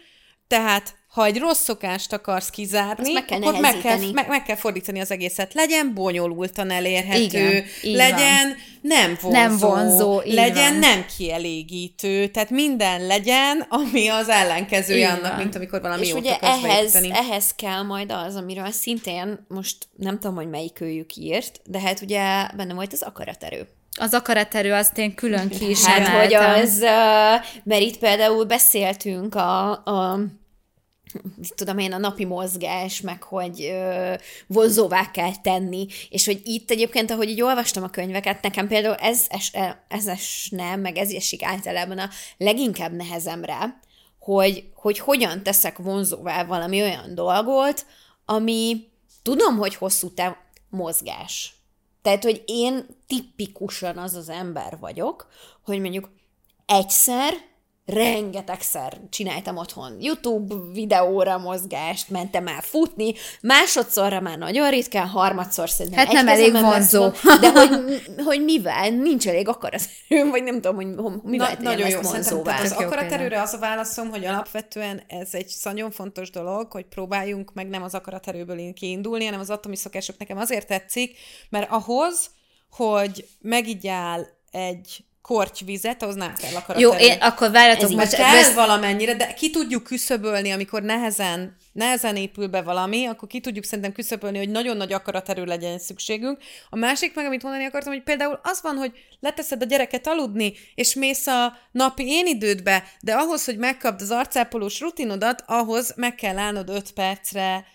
tehát ha egy rossz szokást akarsz kizárni, Azt meg kell akkor meg kell, meg, meg kell fordítani az egészet. Legyen bonyolultan elérhető, Igen, legyen nem vonzó, Nem vonzó, legyen van. nem kielégítő, tehát minden legyen, ami az ellenkezője annak, van. mint amikor valami És jót ugye ehhez, ehhez kell majd az, amiről szintén most nem tudom, hogy melyik őjük írt, de hát ugye benne volt az akaraterő. Az akaraterő azt én külön ki is Hát, hogy emeltem. az, ö, mert itt például beszéltünk a, a tudom én, a napi mozgás, meg hogy ö, vonzóvá kell tenni, és hogy itt egyébként, ahogy így olvastam a könyveket, nekem például ez, es, ez esne, meg ez esik általában a leginkább nehezemre, hogy, hogy hogyan teszek vonzóvá valami olyan dolgot, ami tudom, hogy hosszú táv mozgás. Tehát, hogy én tipikusan az az ember vagyok, hogy mondjuk egyszer rengetegszer csináltam otthon YouTube videóra mozgást, mentem el futni, másodszorra már nagyon ritkán, harmadszor szerintem Hát nem elég vonzó. de hogy, hogy mivel, nincs elég akaraterőm, vagy nem tudom, hogy mivel Na, nagyon jó, szerintem az akaraterőre az a válaszom, hogy alapvetően ez egy nagyon fontos dolog, hogy próbáljunk meg nem az akaraterőből kiindulni, hanem az atomi szokások. Nekem azért tetszik, mert ahhoz, hogy megigyál egy kortyvizet, ahhoz nem kell akaraterő. Jó, én akkor várjatok, most kell ez... valamennyire, de ki tudjuk küszöbölni, amikor nehezen, nehezen épül be valami, akkor ki tudjuk szerintem küszöbölni, hogy nagyon nagy akaraterő legyen szükségünk. A másik meg, amit mondani akartam, hogy például az van, hogy leteszed a gyereket aludni, és mész a napi én idődbe, de ahhoz, hogy megkapd az arcápolós rutinodat, ahhoz meg kell állnod 5 percre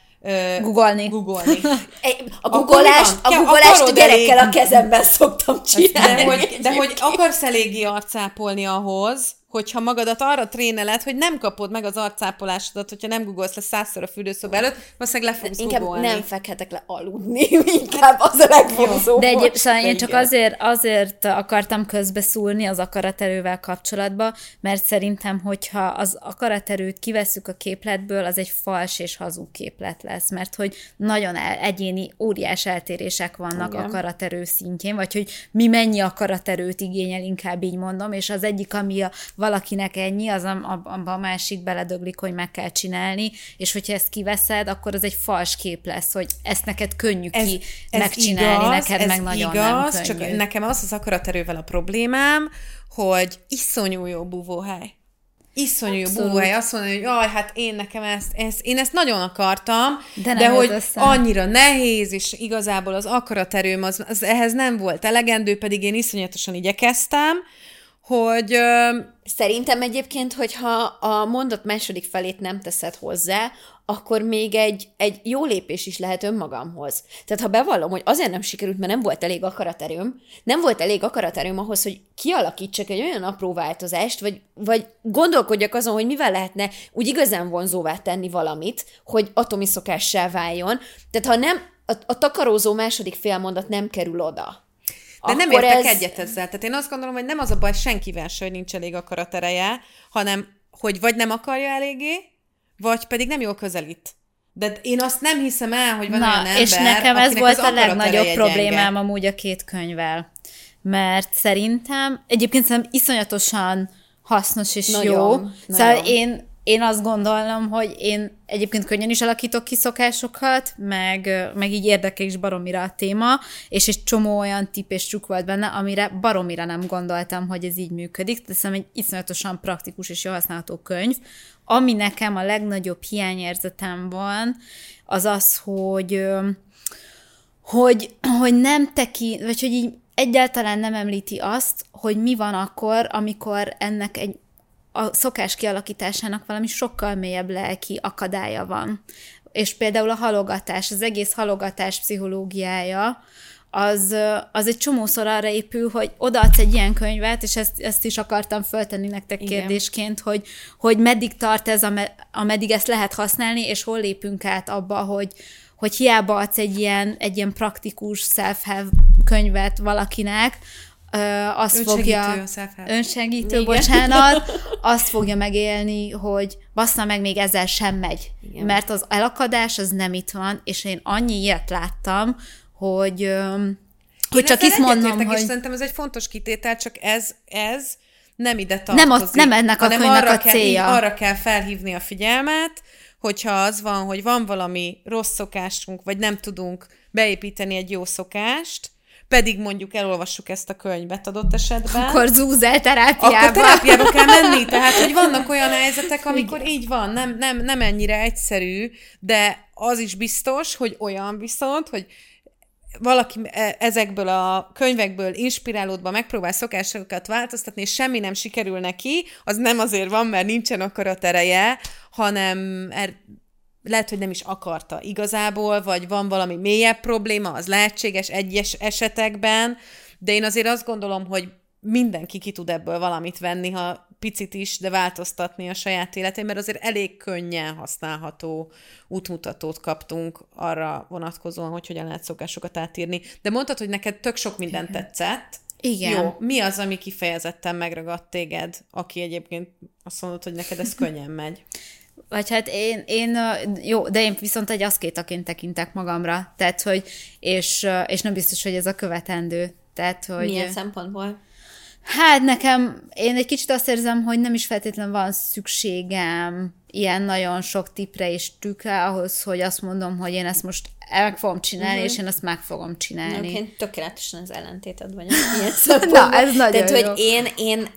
Googolni. Googolni. A googolást, a, googolást a gyerekkel elég... a kezemben szoktam csinálni. De hogy, de hogy akarsz eléggé arcápolni ahhoz, hogyha magadat arra tréneled, hogy nem kapod meg az arcápolásodat, hogyha nem googolsz le százszor a fürdőszoba előtt, valószínűleg le fogsz Inkább googolni. nem fekhetek le aludni, inkább az a legvonzóbb. De egyéb, szóval én csak azért, azért akartam közbeszúrni az akaraterővel kapcsolatba, mert szerintem, hogyha az akaraterőt kivesszük a képletből, az egy fals és hazug képlet lesz, mert hogy nagyon el, egyéni, óriás eltérések vannak Igen. akaraterő szintjén, vagy hogy mi mennyi akaraterőt igényel, inkább így mondom, és az egyik, ami a valakinek ennyi, az abban a másik beledöglik, hogy meg kell csinálni, és hogyha ezt kiveszed, akkor az egy fals kép lesz, hogy ezt neked könnyű ez, ki ez megcsinálni, igaz, neked ez meg nagyon igaz, nem könnyű. csak nekem az az akaraterővel a problémám, hogy iszonyú jó búvóhely. Iszonyú jó búvóhely. Azt mondani, hogy jaj, hát én nekem ezt, ezt én ezt nagyon akartam, de, de hogy össze. annyira nehéz, és igazából az akaraterőm az, az ehhez nem volt elegendő, pedig én iszonyatosan igyekeztem, hogy... Szerintem egyébként, hogyha a mondat második felét nem teszed hozzá, akkor még egy, egy jó lépés is lehet önmagamhoz. Tehát ha bevallom, hogy azért nem sikerült, mert nem volt elég akaraterőm, nem volt elég akaraterőm ahhoz, hogy kialakítsak egy olyan apró változást, vagy, vagy gondolkodjak azon, hogy mivel lehetne úgy igazán vonzóvá tenni valamit, hogy atomi szokássá váljon. Tehát ha nem, a, a takarózó második félmondat nem kerül oda, de nem értek ez... egyet ezzel. Tehát én azt gondolom, hogy nem az a baj senkivel se, hogy nincs elég akaratereje, hanem hogy vagy nem akarja eléggé, vagy pedig nem jól közelít. De én azt nem hiszem el, hogy van Na, olyan ember, és nekem ez volt a legnagyobb problémám amúgy a két könyvvel. Mert szerintem, egyébként szerintem iszonyatosan hasznos és nagyon, jó. Nagyon. Szóval én én azt gondolom, hogy én egyébként könnyen is alakítok ki szokásokat, meg, meg így érdekel is baromira a téma, és egy csomó olyan tip és trükk volt benne, amire baromira nem gondoltam, hogy ez így működik. Szerintem egy iszonyatosan praktikus és jó használható könyv. Ami nekem a legnagyobb hiányérzetem van, az az, hogy hogy, hogy nem teki, vagy hogy így egyáltalán nem említi azt, hogy mi van akkor, amikor ennek egy a szokás kialakításának valami sokkal mélyebb lelki akadálya van. És például a halogatás, az egész halogatás pszichológiája, az, az egy csomószor arra épül, hogy odaadsz egy ilyen könyvet, és ezt, ezt is akartam föltenni nektek Igen. kérdésként, hogy, hogy meddig tart ez, ameddig ezt lehet használni, és hol lépünk át abba, hogy, hogy hiába adsz egy ilyen, egy ilyen praktikus self-help könyvet valakinek, azt önsegítő, fogja... Önsegítő, Igen. bocsánat. Azt fogja megélni, hogy bassza meg, még ezzel sem megy. Igen. Mert az elakadás az nem itt van, és én annyi ilyet láttam, hogy, hogy csak itt mondom, hogy... És szerintem ez egy fontos kitétel, csak ez, ez nem ide tartozik. Nem, az, nem ennek a könyvnek a célja. Kell, arra kell felhívni a figyelmet, hogyha az van, hogy van valami rossz szokásunk, vagy nem tudunk beépíteni egy jó szokást, pedig mondjuk elolvassuk ezt a könyvet adott esetben. Akkor zúzel terápiába. Akkor terápiába kell menni, tehát hogy vannak olyan helyzetek, amikor így van, nem, nem, nem ennyire egyszerű, de az is biztos, hogy olyan viszont, hogy valaki e, ezekből a könyvekből inspirálódva megpróbál szokásokat változtatni, és semmi nem sikerül neki, az nem azért van, mert nincsen akarat ereje, hanem er, lehet, hogy nem is akarta igazából, vagy van valami mélyebb probléma, az lehetséges egyes esetekben, de én azért azt gondolom, hogy mindenki ki tud ebből valamit venni, ha picit is, de változtatni a saját életén, mert azért elég könnyen használható útmutatót kaptunk arra vonatkozóan, hogy hogyan lehet szokásokat átírni. De mondtad, hogy neked tök sok minden tetszett. Igen. Jó, mi az, ami kifejezetten megragadt téged, aki egyébként azt mondod, hogy neked ez könnyen megy? Vagy hát én, én, jó, de én viszont egy aszkétaként tekintek magamra, tehát, hogy, és, és nem biztos, hogy ez a követendő. Tehát, hogy... Milyen szempontból? Hát nekem, én egy kicsit azt érzem, hogy nem is feltétlenül van szükségem ilyen nagyon sok tipre és tükre ahhoz, hogy azt mondom, hogy én ezt most meg fogom csinálni, uh-huh. és én ezt meg fogom csinálni. Én tökéletesen az ellentéted vagyok. Ilyen. Na, ez nagyon Tehát, jó. hogy én, én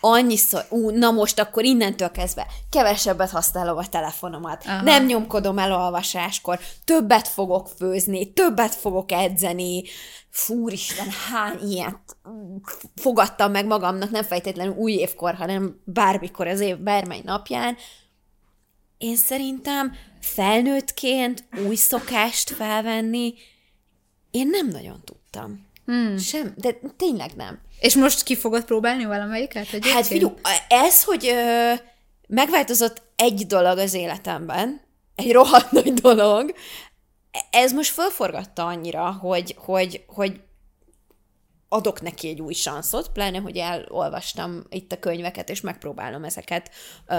annyiszor, ú, na most akkor innentől kezdve kevesebbet használom a telefonomat, Aha. nem nyomkodom el olvasáskor, többet fogok főzni, többet fogok edzeni, fúristen, hány ilyet fogadtam meg magamnak, nem fejtetlenül új évkor, hanem bármikor az év bármely napján. Én szerintem felnőttként új szokást felvenni, én nem nagyon tudtam. Hmm. Sem, de tényleg nem. És most ki fogod próbálni valamelyiket? Egyébként? Hát figyelj, ez, hogy ö, megváltozott egy dolog az életemben, egy rohadt nagy dolog, ez most fölforgatta annyira, hogy, hogy, hogy adok neki egy új sanszot, pláne, hogy elolvastam itt a könyveket, és megpróbálom ezeket, ö,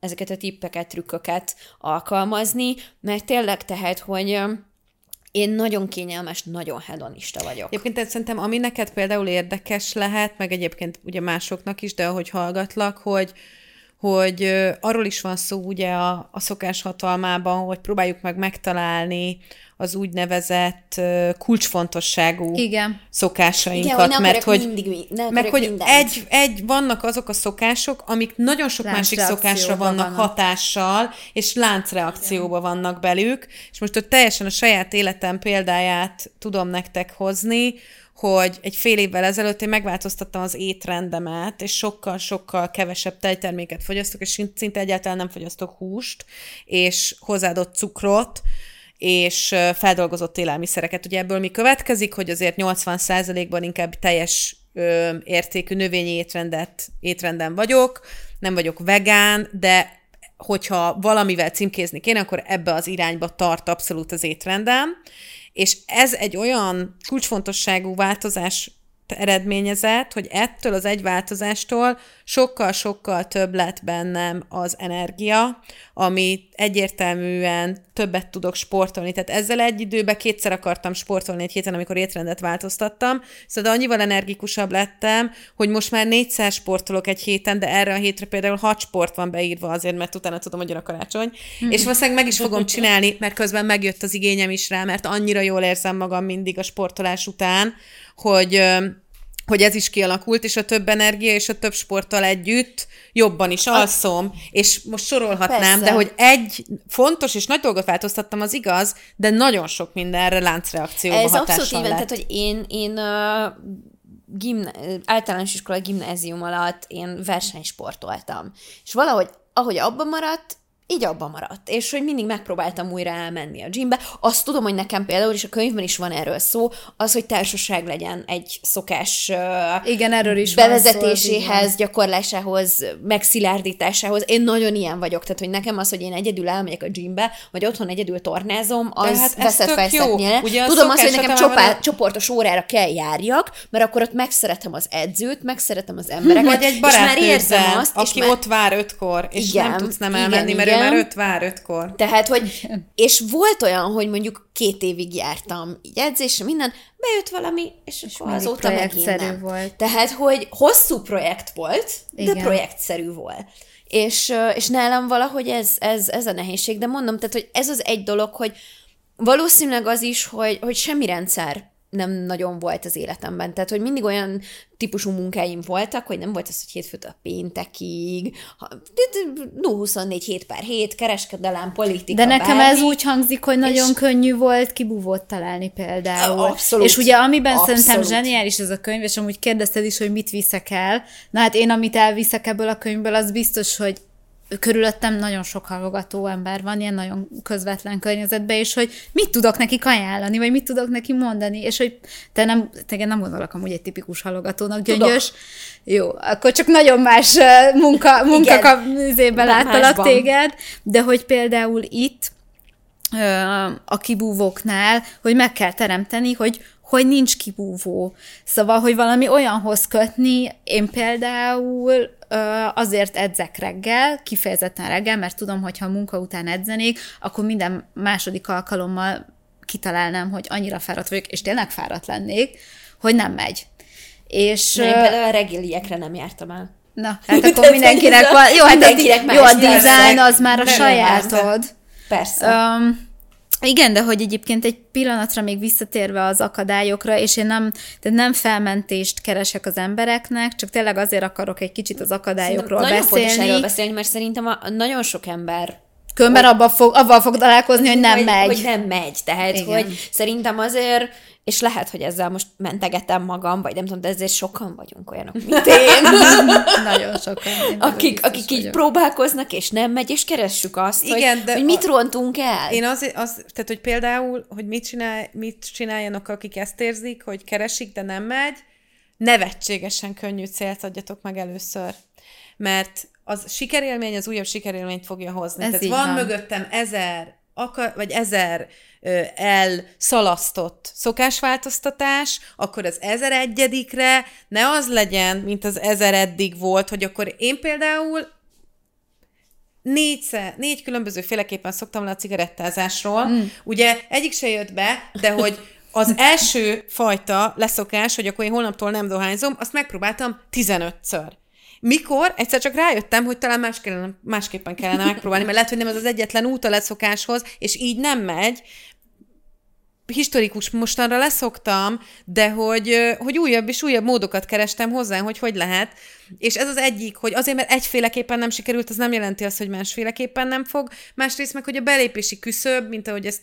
ezeket a tippeket, trükköket alkalmazni, mert tényleg tehet, hogy én nagyon kényelmes, nagyon hedonista vagyok. Egyébként szerintem, ami neked például érdekes lehet, meg egyébként ugye másoknak is, de ahogy hallgatlak, hogy, hogy arról is van szó ugye a, a szokás hatalmában, hogy próbáljuk meg megtalálni az úgynevezett kulcsfontosságú Igen. szokásainkat, Igen, hogy mert hogy, mindig, nem meg hogy mindent. egy, egy, vannak azok a szokások, amik nagyon sok másik szokásra vannak, vannak. hatással, és láncreakcióban vannak belük, és most ott teljesen a saját életem példáját tudom nektek hozni, hogy egy fél évvel ezelőtt én megváltoztattam az étrendemet, és sokkal-sokkal kevesebb tejterméket fogyasztok, és szinte egyáltalán nem fogyasztok húst, és hozzáadott cukrot, és feldolgozott élelmiszereket. Ugye ebből mi következik, hogy azért 80%-ban inkább teljes ö, értékű növényi étrendet, étrenden vagyok, nem vagyok vegán, de hogyha valamivel címkézni kéne, akkor ebbe az irányba tart abszolút az étrendem, és ez egy olyan kulcsfontosságú változás eredményezett, hogy ettől az egy változástól sokkal-sokkal több lett bennem az energia, ami egyértelműen többet tudok sportolni. Tehát ezzel egy időben kétszer akartam sportolni egy héten, amikor étrendet változtattam, szóval annyival energikusabb lettem, hogy most már négyszer sportolok egy héten, de erre a hétre például hat sport van beírva azért, mert utána tudom, hogy jön a karácsony, és valószínűleg meg is fogom csinálni, mert közben megjött az igényem is rá, mert annyira jól érzem magam mindig a sportolás után, hogy hogy ez is kialakult, és a több energia és a több sporttal együtt jobban is alszom, és most sorolhatnám, Persze. de hogy egy fontos és nagy dolgot változtattam, az igaz, de nagyon sok mindenre láncreakcióba Ez abszolút így tehát, hogy én, én uh, gimna- általános iskola gimnázium alatt én versenysportoltam. És valahogy, ahogy abban maradt, így abban maradt. És hogy mindig megpróbáltam újra elmenni a gymbe. Azt tudom, hogy nekem például, és a könyvben is van erről szó, az, hogy társaság legyen egy szokás Igen, erről is van szó, bevezetéséhez, gyakorlásához, megszilárdításához. Én nagyon ilyen vagyok, tehát hogy nekem az, hogy én egyedül elmegyek a gymbe, vagy otthon egyedül tornázom, az hát veszett a Tudom azt, hogy nekem csopá, csoportos órára kell járjak, mert akkor ott megszeretem az edzőt, megszeretem az embereket, Vagy egy és már érzem azt, aki és már... ott vár ötkor, és Igen, nem tudsz nem igen, elmenni, mert ő igen. már öt vár ötkor. Tehát, hogy, és volt olyan, hogy mondjuk két évig jártam így edzésre, minden, bejött valami, és, és akkor azóta megint nem. volt. Tehát, hogy hosszú projekt volt, de Igen. projektszerű volt. És, és nálam valahogy ez, ez, ez a nehézség, de mondom, tehát, hogy ez az egy dolog, hogy valószínűleg az is, hogy, hogy semmi rendszer nem nagyon volt az életemben. Tehát, hogy mindig olyan típusú munkáim voltak, hogy nem volt az, hogy hétfőtől péntekig, ha- 24 hét per hét, kereskedelem, politika, De nekem bármi. ez úgy hangzik, hogy nagyon És- könnyű volt kibúvót találni például. Abszolút. És ugye amiben Abszolút. szerintem zseniális ez a könyv, és amúgy kérdezted is, hogy mit viszek el. Na hát én, amit elviszek ebből a könyvből, az biztos, hogy körülöttem nagyon sok hallgató ember van, ilyen nagyon közvetlen környezetben, és hogy mit tudok neki ajánlani, vagy mit tudok neki mondani, és hogy te nem, te nem gondolok amúgy egy tipikus hallgatónak, gyöngyös. Tudok. Jó, akkor csak nagyon más munka, munkakapzében láttalak téged, de hogy például itt a kibúvóknál, hogy meg kell teremteni, hogy hogy nincs kibúvó. Szóval, hogy valami olyanhoz kötni, én például azért edzek reggel, kifejezetten reggel, mert tudom, hogy ha munka után edzenék, akkor minden második alkalommal kitalálnám, hogy annyira fáradt vagyok, és tényleg fáradt lennék, hogy nem megy. És, Na, én például a reggeliekre nem jártam el. Na, hát akkor mindenkinek van. Jó, hát a, jó, a design az már a sajátod. Persze. Um, igen, de hogy egyébként egy pillanatra még visszatérve az akadályokra, és én nem, tehát nem felmentést keresek az embereknek, csak tényleg azért akarok egy kicsit az akadályokról Nagyon beszélni. Nagyon erről beszélni, mert szerintem a, nagyon sok ember Különben abban fog, abban fog találkozni, hogy nem hogy, megy. Hogy nem megy. Tehát, Igen. hogy szerintem azért és lehet, hogy ezzel most mentegetem magam, vagy nem tudom, de ezért sokan vagyunk olyanok, mint én. Nagyon sokan. akik akik így vagyok. próbálkoznak, és nem megy, és keressük azt, Igen, hogy, de hogy mit a... rontunk el. Én az, az, tehát, hogy például, hogy mit, csinál, mit csináljanak, akik ezt érzik, hogy keresik, de nem megy, nevetségesen könnyű célt adjatok meg először. Mert az sikerélmény az újabb sikerélményt fogja hozni. Ez Tehát van, van mögöttem ezer akar, vagy ezer elszalasztott szokásváltoztatás, akkor az ezer egyedikre ne az legyen, mint az ezer eddig volt, hogy akkor én például négyszer, négy különböző féleképpen szoktam le a cigarettázásról. Mm. Ugye egyik se jött be, de hogy az első fajta leszokás, hogy akkor én holnaptól nem dohányzom, azt megpróbáltam 15-ször. Mikor egyszer csak rájöttem, hogy talán más kellene, másképpen kellene megpróbálni, mert lehet, hogy nem ez az egyetlen út a leszokáshoz, és így nem megy, historikus mostanra leszoktam, de hogy, hogy újabb és újabb módokat kerestem hozzá, hogy hogy lehet. És ez az egyik, hogy azért, mert egyféleképpen nem sikerült, az nem jelenti azt, hogy másféleképpen nem fog. Másrészt meg, hogy a belépési küszöb, mint ahogy ezt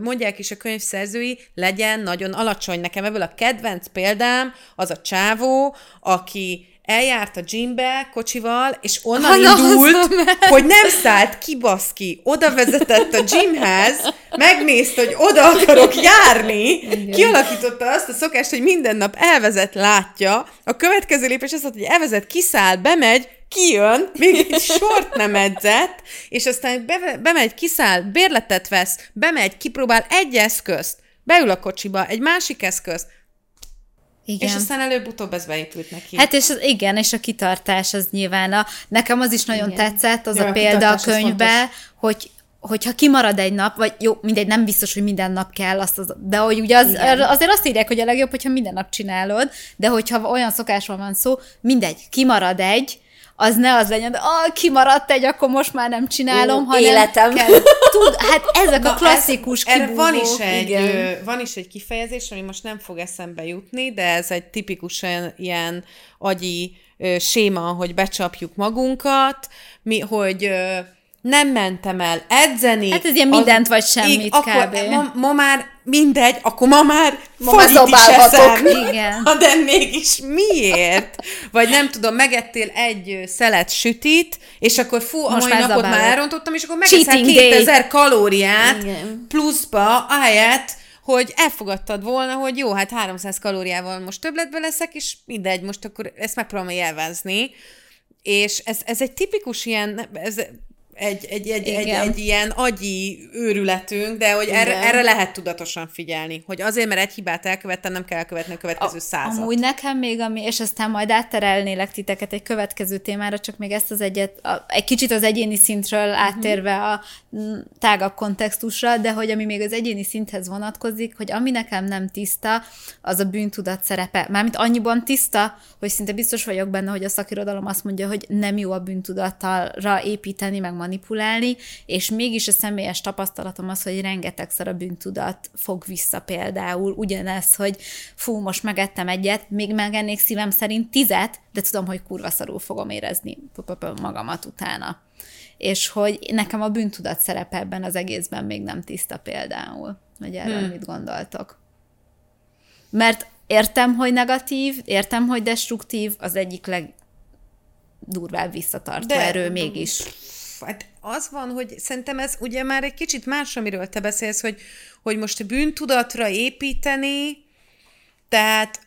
mondják is a könyvszerzői, legyen nagyon alacsony. Nekem ebből a kedvenc példám az a csávó, aki eljárt a gymbe kocsival, és onnan ha, indult, hogy nem szállt ki, baszki. Oda vezetett a gymhez, megnézte, hogy oda akarok járni, Igen. kialakította azt a szokást, hogy minden nap elvezet, látja. A következő lépés az, hogy elvezet, kiszáll, bemegy, kijön, még egy sort nem edzett, és aztán be, bemegy, kiszáll, bérletet vesz, bemegy, kipróbál egy eszközt, beül a kocsiba, egy másik eszközt, igen. És aztán előbb-utóbb ez beépült neki. Hát és az, igen, és a kitartás az nyilván a, nekem az is nagyon igen. tetszett, az ja, a, a példa a könyvbe, hogy hogyha kimarad egy nap, vagy jó, mindegy, nem biztos, hogy minden nap kell azt, az, de hogy ugye az, azért azt írják, hogy a legjobb, hogyha minden nap csinálod, de hogyha olyan szokásról van szó, mindegy, kimarad egy, az ne az legyen, de ah, kimaradt egy, akkor most már nem csinálom, Ó, hanem életem. Kell, tud, hát ezek Na, a klasszikus ez, kibúvók. Van is, egy, ö, van is egy kifejezés, ami most nem fog eszembe jutni, de ez egy tipikusan ilyen agyi ö, séma, hogy becsapjuk magunkat, mi, hogy ö, nem mentem el edzeni. Hát ez ilyen mindent az, vagy semmit így, akkor kb. Ma, ma már mindegy, akkor ma már ma már is eszem. Igen. De mégis miért? Vagy nem tudom, megettél egy szelet sütit, és akkor fú, a mai napot már elrontottam, és akkor megeszel 2000 day. kalóriát Igen. pluszba, ahelyett, hogy elfogadtad volna, hogy jó, hát 300 kalóriával most többletbe leszek, és mindegy, most akkor ezt megpróbálom élvezni. És ez, ez egy tipikus ilyen, ez egy, egy, egy, egy, egy ilyen agyi őrületünk, de hogy erre, erre lehet tudatosan figyelni, hogy azért, mert egy hibát elkövettem, nem kell elkövetni a következő a, százat. Amúgy nekem még, ami, és aztán majd átterelnélek titeket egy következő témára, csak még ezt az egyet, a, egy kicsit az egyéni szintről mhm. áttérve a tágabb kontextusra, de hogy ami még az egyéni szinthez vonatkozik, hogy ami nekem nem tiszta, az a bűntudat szerepe. Mármint annyiban tiszta, hogy szinte biztos vagyok benne, hogy a szakirodalom azt mondja, hogy nem jó a bűntudattalra építeni, meg manipulálni, és mégis a személyes tapasztalatom az, hogy rengetegszer a bűntudat fog vissza például. Ugyanez, hogy fú, most megettem egyet, még megennék szívem szerint tizet, de tudom, hogy kurva szarul fogom érezni magamat utána. És hogy nekem a bűntudat szerepe ebben az egészben még nem tiszta például. Hogy erről hmm. mit gondoltok? Mert értem, hogy negatív, értem, hogy destruktív, az egyik legdurvább visszatartó de, erő mégis. Hát az van, hogy szerintem ez ugye már egy kicsit más, amiről te beszélsz, hogy, hogy most bűntudatra építeni, tehát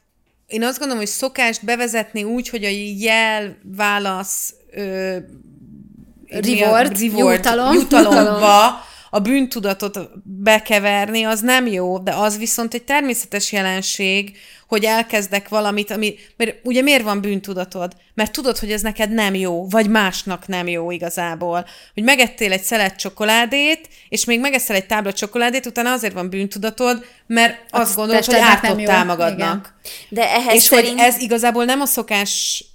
én azt gondolom, hogy szokást bevezetni úgy, hogy a jel válasz ö, Reward, jutalom. jutalomba a bűntudatot bekeverni, az nem jó, de az viszont egy természetes jelenség, hogy elkezdek valamit, ami, mert ugye miért van bűntudatod? Mert tudod, hogy ez neked nem jó, vagy másnak nem jó igazából. Hogy megettél egy szelet csokoládét, és még megeszel egy tábla csokoládét, utána azért van bűntudatod, mert azt, azt gondolod, hogy ártottál magadnak. Igen. De ehhez és szerint... hogy ez igazából nem a szokás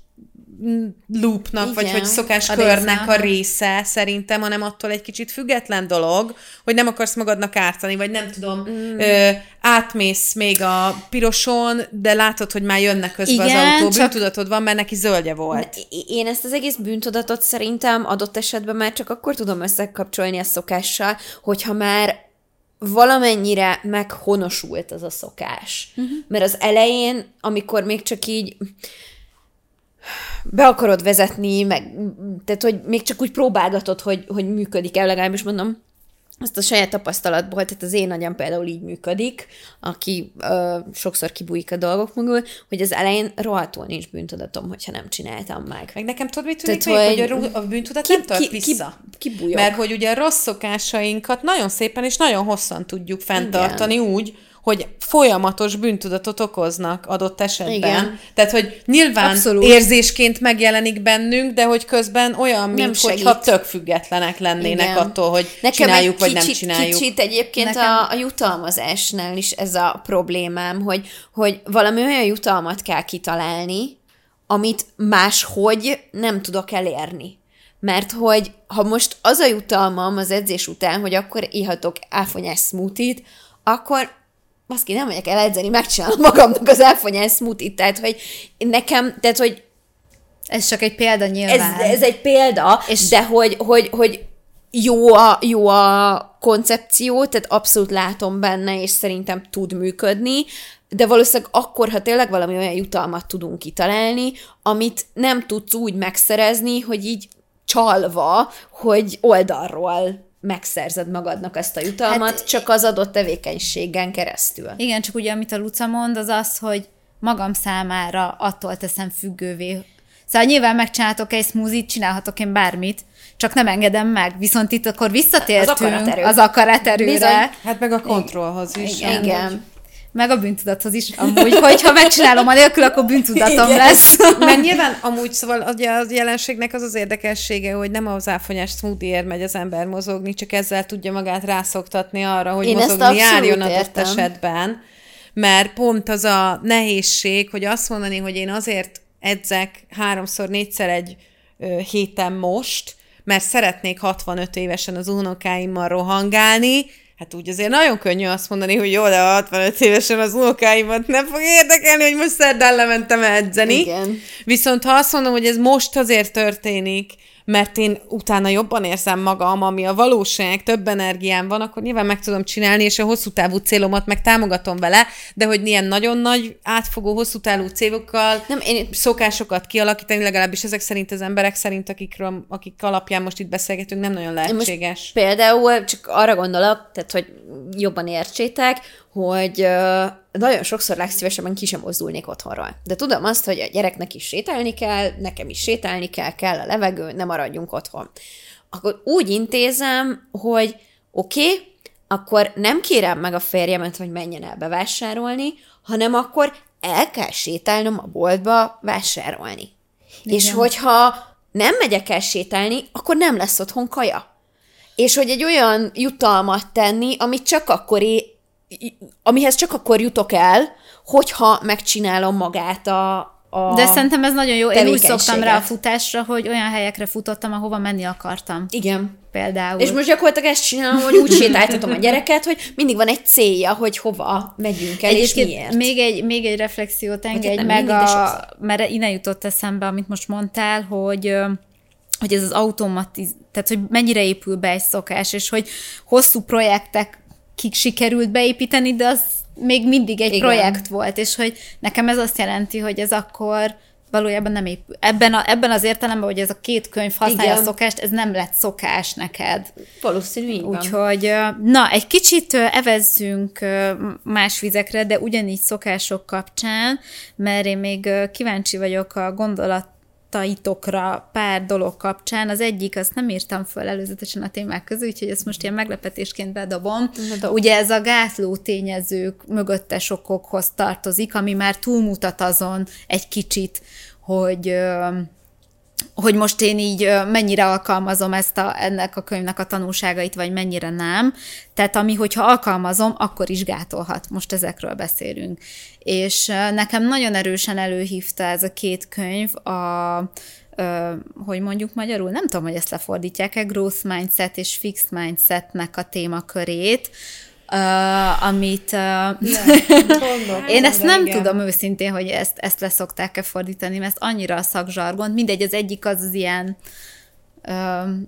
loopnak, Igen, vagy hogy szokáskörnek a, a része szerintem, hanem attól egy kicsit független dolog, hogy nem akarsz magadnak ártani, vagy nem tudom, mm. ö, átmész még a piroson, de látod, hogy már jönnek közben Igen, az autó, csak... bűntudatod van, mert neki zöldje volt. Én ezt az egész bűntudatot szerintem adott esetben már csak akkor tudom összekapcsolni a szokással, hogyha már valamennyire meghonosult az a szokás. Uh-huh. Mert az elején, amikor még csak így be akarod vezetni, meg, tehát hogy még csak úgy próbálgatod, hogy, hogy működik-e, legalábbis mondom, azt a saját tapasztalatból, tehát az én agyam például így működik, aki ö, sokszor kibújik a dolgok mögül, hogy az elején rohadtul nincs bűntudatom, hogyha nem csináltam meg. Meg nekem tudod, mit tűnik tehát, még, hogy, hogy a, a bűntudat ki, nem tart ki, vissza? Ki, ki Mert hogy ugye a rossz szokásainkat nagyon szépen és nagyon hosszan tudjuk fenntartani Igen. úgy, hogy folyamatos bűntudatot okoznak adott esetben. Igen. Tehát, hogy nyilván Abszolút. érzésként megjelenik bennünk, de hogy közben olyan, mint hogyha tök függetlenek lennének Igen. attól, hogy Nekem csináljuk, vagy kicsit, nem csináljuk. Kicsit egyébként Nekem... a, a jutalmazásnál is ez a problémám, hogy, hogy valami olyan jutalmat kell kitalálni, amit máshogy nem tudok elérni. Mert hogy ha most az a jutalmam az edzés után, hogy akkor ihatok áfonyás smoothie akkor baszki, nem megyek el edzeni, megcsinálom magamnak az elfonyás smoothie tehát, hogy nekem, tehát, hogy ez csak egy példa nyilván. Ez, ez egy példa, és de hogy, hogy, hogy jó a, jó a koncepció, tehát abszolút látom benne, és szerintem tud működni, de valószínűleg akkor, ha tényleg valami olyan jutalmat tudunk kitalálni, amit nem tudsz úgy megszerezni, hogy így csalva, hogy oldalról megszerzed magadnak ezt a jutalmat, hát, csak az adott tevékenységen keresztül. Igen, csak ugye amit a Luca mond, az az, hogy magam számára attól teszem függővé. Szóval nyilván megcsináltok egy smoothie csinálhatok én bármit, csak nem engedem meg. Viszont itt akkor visszatértünk az akaraterő. az akaraterőre. Bizony. Hát meg a kontrollhoz is. Igen. Igen meg a bűntudathoz is amúgy, hogyha megcsinálom a nélkül, akkor bűntudatom Igen. lesz. Mert nyilván amúgy szóval a jelenségnek az az érdekessége, hogy nem az áfonyás smoothie megy az ember mozogni, csak ezzel tudja magát rászoktatni arra, hogy Én mozogni járjon adott esetben. Mert pont az a nehézség, hogy azt mondani, hogy én azért edzek háromszor, négyszer egy ö, héten most, mert szeretnék 65 évesen az unokáimmal rohangálni, Hát úgy azért nagyon könnyű azt mondani, hogy jó, de 65 évesen az unokáimat nem fog érdekelni, hogy most szerdán lementem edzeni. Igen. Viszont ha azt mondom, hogy ez most azért történik, mert én utána jobban érzem magam, ami a valóság, több energiám van, akkor nyilván meg tudom csinálni, és a hosszú távú célomat meg támogatom vele, de hogy ilyen nagyon nagy, átfogó, hosszú távú célokkal, nem, én... szokásokat kialakítani, legalábbis ezek szerint az emberek szerint, akikről, akik alapján most itt beszélgetünk, nem nagyon lehetséges. Most például csak arra gondolok, tehát hogy jobban értsétek, hogy nagyon sokszor legszívesebben ki sem mozdulnék otthonról. De tudom azt, hogy a gyereknek is sétálni kell, nekem is sétálni kell, kell a levegő, nem maradjunk otthon. Akkor úgy intézem, hogy oké, okay, akkor nem kérem meg a férjemet, hogy menjen el bevásárolni, hanem akkor el kell sétálnom a boltba vásárolni. Igen. És hogyha nem megyek el sétálni, akkor nem lesz otthon kaja. És hogy egy olyan jutalmat tenni, amit csak akkor é- amihez csak akkor jutok el, hogyha megcsinálom magát a, a De szerintem ez nagyon jó. Én úgy szoktam rá a futásra, hogy olyan helyekre futottam, ahova menni akartam. Igen. Például. És most gyakorlatilag ezt csinálom, hogy úgy sétáltatom a gyereket, hogy mindig van egy célja, hogy hova megyünk el, Egyébként és miért. Még egy, még egy reflexiót engedj meg, mindig, a, mert innen jutott eszembe, amit most mondtál, hogy hogy ez az automatiz, tehát hogy mennyire épül be egy szokás, és hogy hosszú projektek kik sikerült beépíteni, de az még mindig egy Igen. projekt volt, és hogy nekem ez azt jelenti, hogy ez akkor valójában nem épül. Ebben, a, ebben az értelemben, hogy ez a két könyv használja Igen. a szokást, ez nem lett szokás neked. Valószínű így. Úgyhogy, na, egy kicsit evezzünk más vizekre, de ugyanígy szokások kapcsán, mert én még kíváncsi vagyok a gondolataitokra pár dolog kapcsán. Az egyik, azt nem írtam föl előzetesen a témák közül, úgyhogy ezt most ilyen meglepetésként bedobom. dob. Ugye ez a gátló tényezők mögöttes okokhoz tartozik, ami már túlmutat azon egy kicsit, hogy hogy most én így mennyire alkalmazom ezt a, ennek a könyvnek a tanulságait, vagy mennyire nem. Tehát ami, hogyha alkalmazom, akkor is gátolhat. Most ezekről beszélünk. És nekem nagyon erősen előhívta ez a két könyv a ö, hogy mondjuk magyarul, nem tudom, hogy ezt lefordítják-e, growth mindset és fixed mindsetnek a témakörét, uh, amit uh, én ezt nem igen. tudom őszintén, hogy ezt, ezt leszokták-e fordítani, mert ez annyira a szakzsargon. Mindegy, az egyik az, az ilyen ö,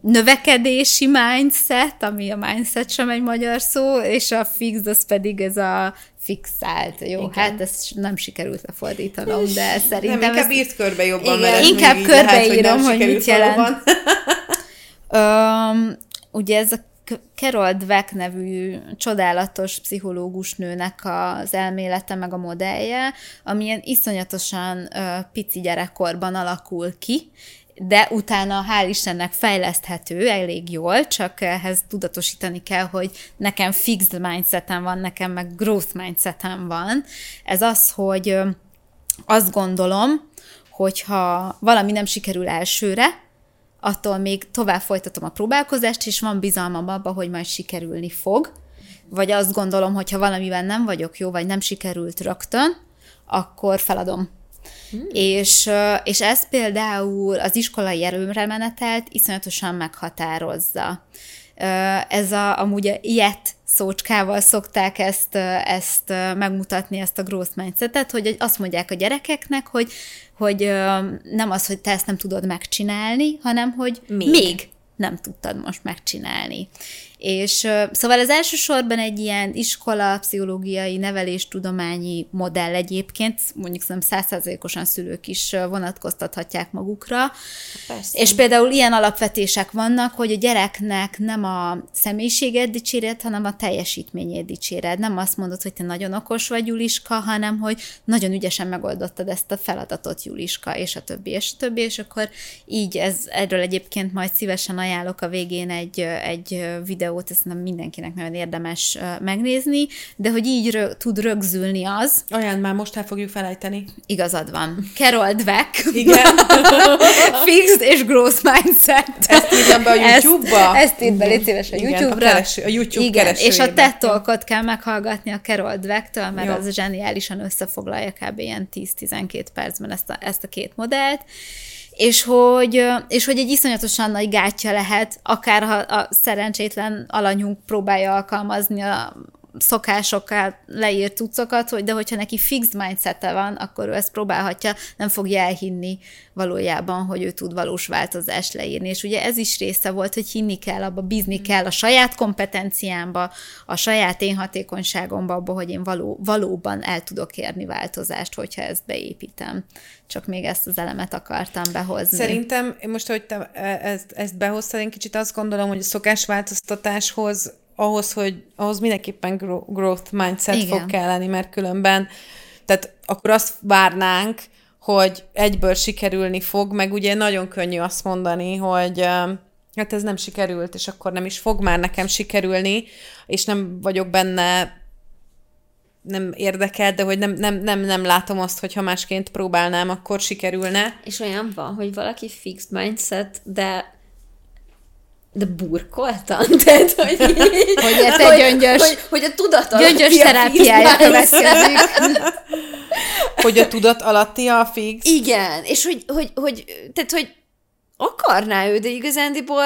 növekedési mindset, ami a mindset sem egy magyar szó, és a fix az pedig ez a fixált. Jó, Igen. hát ezt nem sikerült lefordítanom, de szerintem... Nem, inkább ezt- írt körbe jobban, Igen, mert inkább hogy körbeírom, nem hogy sikerült mit jelent. Öm, ugye ez a Carol Dweck nevű csodálatos pszichológus nőnek az elmélete, meg a modellje, ami ilyen iszonyatosan pici gyerekkorban alakul ki, de utána hál' Istennek fejleszthető elég jól, csak ehhez tudatosítani kell, hogy nekem fixed mindsetem van, nekem meg growth mindsetem van. Ez az, hogy azt gondolom, hogyha valami nem sikerül elsőre, attól még tovább folytatom a próbálkozást, és van bizalmam abba, hogy majd sikerülni fog. Vagy azt gondolom, hogy ha valamiben nem vagyok jó, vagy nem sikerült rögtön, akkor feladom. Hmm. És, és ez például az iskolai erőremenetelt iszonyatosan meghatározza. Ez a, amúgy ilyet szócskával szokták ezt, ezt megmutatni, ezt a growth mindsetet, hogy azt mondják a gyerekeknek, hogy, hogy ö, nem az, hogy te ezt nem tudod megcsinálni, hanem hogy Még. még, még nem tudtad most megcsinálni. És szóval ez elsősorban egy ilyen iskola, pszichológiai, neveléstudományi modell egyébként, mondjuk szerintem százszerzékosan szülők is vonatkoztathatják magukra. Persze. És például ilyen alapvetések vannak, hogy a gyereknek nem a személyiséget dicséred, hanem a teljesítményét dicséred. Nem azt mondod, hogy te nagyon okos vagy, Juliska, hanem hogy nagyon ügyesen megoldottad ezt a feladatot, Juliska, és a többi, és a többi, és akkor így ez, erről egyébként majd szívesen ajánlok a végén egy, egy videót, ezt nem mindenkinek nagyon érdemes megnézni, de hogy így rö- tud rögzülni az, Olyan, már most el fogjuk felejteni. igazad van. Carol Dweck. Igen. Fixed és growth mindset. Ezt írjam be a YouTube-ba? Ezt, ezt írt be, légy szíves a Igen, a YouTube-ra. kereső- a YouTube Igen, és a TED Talkot kell meghallgatni a Carol Dwecktől, mert Jó. az zseniálisan összefoglalja kb. ilyen 10-12 percben ezt a, ezt a két modellt. És hogy, és hogy egy iszonyatosan nagy gátja lehet, akár ha a szerencsétlen alanyunk próbálja alkalmazni a szokásokkal leírt cuccokat, hogy de hogyha neki fixed mindsete van, akkor ő ezt próbálhatja, nem fogja elhinni valójában, hogy ő tud valós változást leírni. És ugye ez is része volt, hogy hinni kell, abba bízni kell a saját kompetenciámba, a saját én hatékonyságomba, abba, hogy én való, valóban el tudok érni változást, hogyha ezt beépítem. Csak még ezt az elemet akartam behozni. Szerintem, most, hogy te e, ezt, ezt behoztad, én kicsit azt gondolom, hogy a szokásváltoztatáshoz, ahhoz, hogy ahhoz mindenképpen gro- growth mindset Igen. Fog kelleni, mert különben, tehát akkor azt várnánk, hogy egyből sikerülni fog, meg ugye nagyon könnyű azt mondani, hogy em, hát ez nem sikerült, és akkor nem is fog már nekem sikerülni, és nem vagyok benne nem érdekel, de hogy nem, nem, nem, nem látom azt, hogy ha másként próbálnám, akkor sikerülne. És olyan van, hogy valaki fixed mindset, de de burkoltan, tehát, hogy így, Hogy érte gyöngyös- hogy, hogy a tudat alatti Gyöngyös terápiája következik. Hogy a tudat alatti a fix. Igen, és hogy, hogy, hogy, tehát, hogy akarná ő, de igazándiból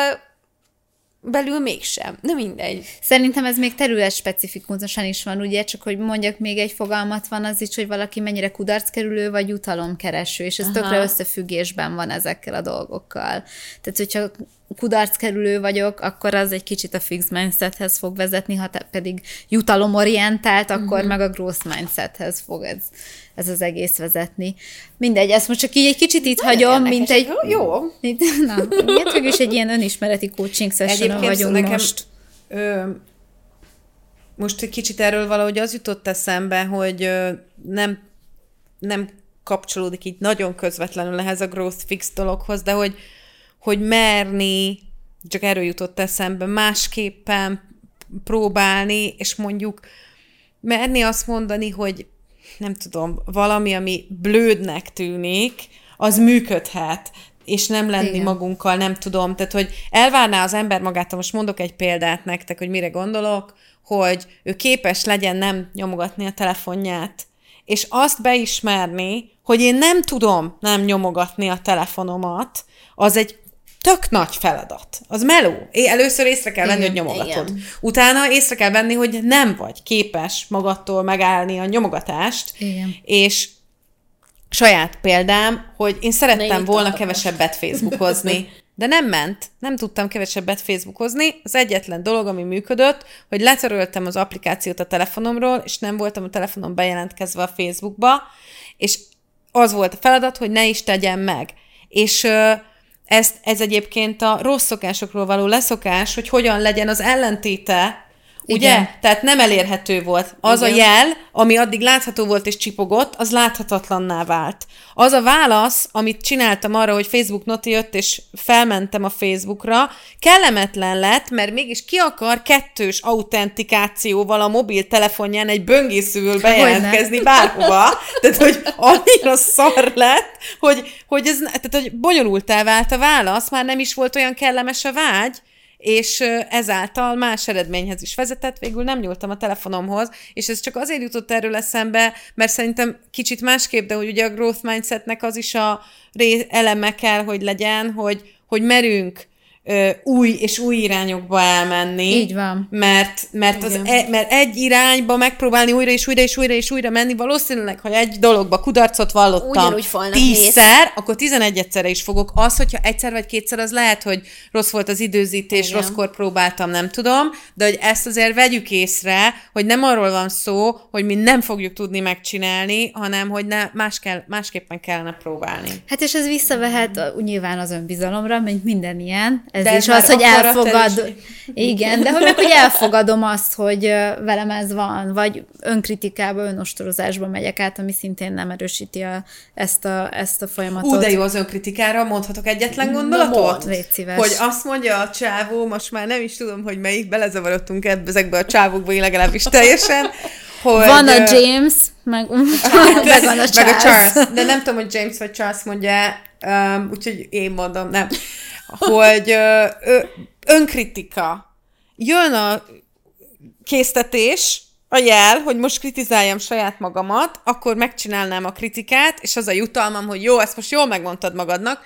belül mégsem. Na mindegy. Szerintem ez még terület specifikusan is van, ugye, csak hogy mondjak még egy fogalmat van az is, hogy valaki mennyire kudarckerülő vagy jutalomkereső, és ez Aha. tökre összefüggésben van ezekkel a dolgokkal. Tehát, hogyha kudarckerülő vagyok, akkor az egy kicsit a fix mindsethez fog vezetni, ha te pedig jutalomorientált, akkor uh-huh. meg a growth mindsethez fog ez, ez az egész vezetni. Mindegy, ezt most csak így egy kicsit itt hagyom, mint egy... Jó. Mint, na, miért is egy ilyen önismereti coaching session vagyunk nekem, most. Ö, most egy kicsit erről valahogy az jutott eszembe, hogy ö, nem, nem kapcsolódik így nagyon közvetlenül ehhez a growth fix dologhoz, de hogy, hogy merni, csak erről jutott eszembe, másképpen próbálni, és mondjuk merni azt mondani, hogy nem tudom, valami, ami blődnek tűnik, az működhet, és nem lenni Igen. magunkkal, nem tudom. Tehát, hogy elvárná az ember magát, most mondok egy példát nektek, hogy mire gondolok, hogy ő képes legyen nem nyomogatni a telefonját, és azt beismerni, hogy én nem tudom nem nyomogatni a telefonomat, az egy tök nagy feladat. Az meló. Először észre kell venni, igen, hogy nyomogatod. Igen. Utána észre kell venni, hogy nem vagy képes magadtól megállni a nyomogatást, igen. és saját példám, hogy én szerettem volna kevesebbet Facebookozni, de nem ment. Nem tudtam kevesebbet Facebookozni. Az egyetlen dolog, ami működött, hogy letöröltem az applikációt a telefonomról, és nem voltam a telefonon bejelentkezve a Facebookba, és az volt a feladat, hogy ne is tegyen meg. És ezt, ez egyébként a rossz szokásokról való leszokás, hogy hogyan legyen az ellentéte Ugye? Igen. Tehát nem elérhető volt. Az Igen. a jel, ami addig látható volt és csipogott, az láthatatlanná vált. Az a válasz, amit csináltam arra, hogy Facebook noti jött, és felmentem a Facebookra, kellemetlen lett, mert mégis ki akar kettős autentikációval a mobiltelefonján egy böngészőül bejelentkezni bárhova. Tehát, hogy annyira szar lett, hogy, hogy, ez, tehát, hogy bonyolultá vált a válasz, már nem is volt olyan kellemes a vágy, és ezáltal más eredményhez is vezetett, végül nem nyúltam a telefonomhoz, és ez csak azért jutott erről eszembe, mert szerintem kicsit másképp, de hogy ugye a growth mindsetnek az is a eleme kell, hogy legyen, hogy, hogy merünk ö, új és új irányokba elmenni. Így van. Mert, mert, az e, mert egy irányba megpróbálni újra és újra és újra és újra menni, valószínűleg, ha egy dologba kudarcot vallottam tízszer, mész. akkor tizenegy egyszerre is fogok. Az, hogyha egyszer vagy kétszer, az lehet, hogy rossz volt az időzítés, Igen. rosszkor próbáltam, nem tudom, de hogy ezt azért vegyük észre, hogy nem arról van szó, hogy mi nem fogjuk tudni megcsinálni, hanem hogy ne, más kell, másképpen kellene próbálni. Hát és ez visszavehet nyilván az önbizalomra, mint minden ilyen, ez de is az, hogy elfogad. Igen, de hogy meg, hogy elfogadom azt, hogy velem ez van, vagy önkritikába, önostorozásba megyek át, ami szintén nem erősíti a, ezt, a, ezt a folyamatot. Ú, de jó az önkritikára, mondhatok egyetlen gondolatot? Légy szíves. Hogy azt mondja a csávó, most már nem is tudom, hogy melyik, belezavarodtunk ebbe, ezekbe a csávokba, legalábbis teljesen, hogy... Van a James, meg, meg van a Charles. Meg a Charles. De nem tudom, hogy James vagy Charles mondja, um, úgyhogy én mondom, nem hogy ö, ö, önkritika. Jön a késztetés, a jel, hogy most kritizáljam saját magamat, akkor megcsinálnám a kritikát, és az a jutalmam, hogy jó, ezt most jól megmondtad magadnak,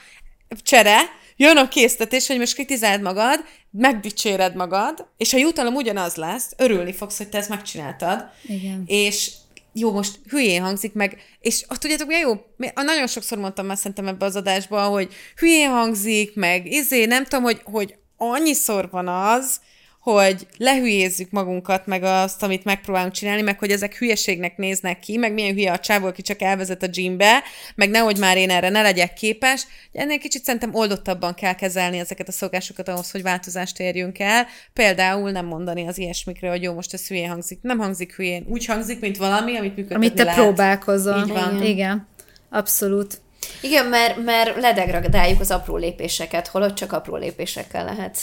csere, jön a késztetés, hogy most kritizáld magad, megdicséred magad, és a jutalom ugyanaz lesz, örülni fogsz, hogy te ezt megcsináltad. Igen. És jó, most hülyén hangzik meg, és azt tudjátok, milyen jó? Nagyon sokszor mondtam már szerintem ebbe az adásba, hogy hülyén hangzik, meg izé, nem tudom, hogy, hogy annyiszor van az, hogy lehülyézzük magunkat, meg azt, amit megpróbálunk csinálni, meg hogy ezek hülyeségnek néznek ki, meg milyen hülye a csávó, aki csak elvezet a gymbe, meg nehogy már én erre ne legyek képes. Ennél kicsit szerintem oldottabban kell kezelni ezeket a szokásokat ahhoz, hogy változást érjünk el. Például nem mondani az ilyesmikre, hogy jó, most ez hülyén hangzik. Nem hangzik hülyén. Úgy hangzik, mint valami, amit működik. Amit te lehet. próbálkozol. Így van. Igen. Igen. Abszolút. Igen, mert, mert ledegradáljuk az apró lépéseket, holott csak apró lépésekkel lehet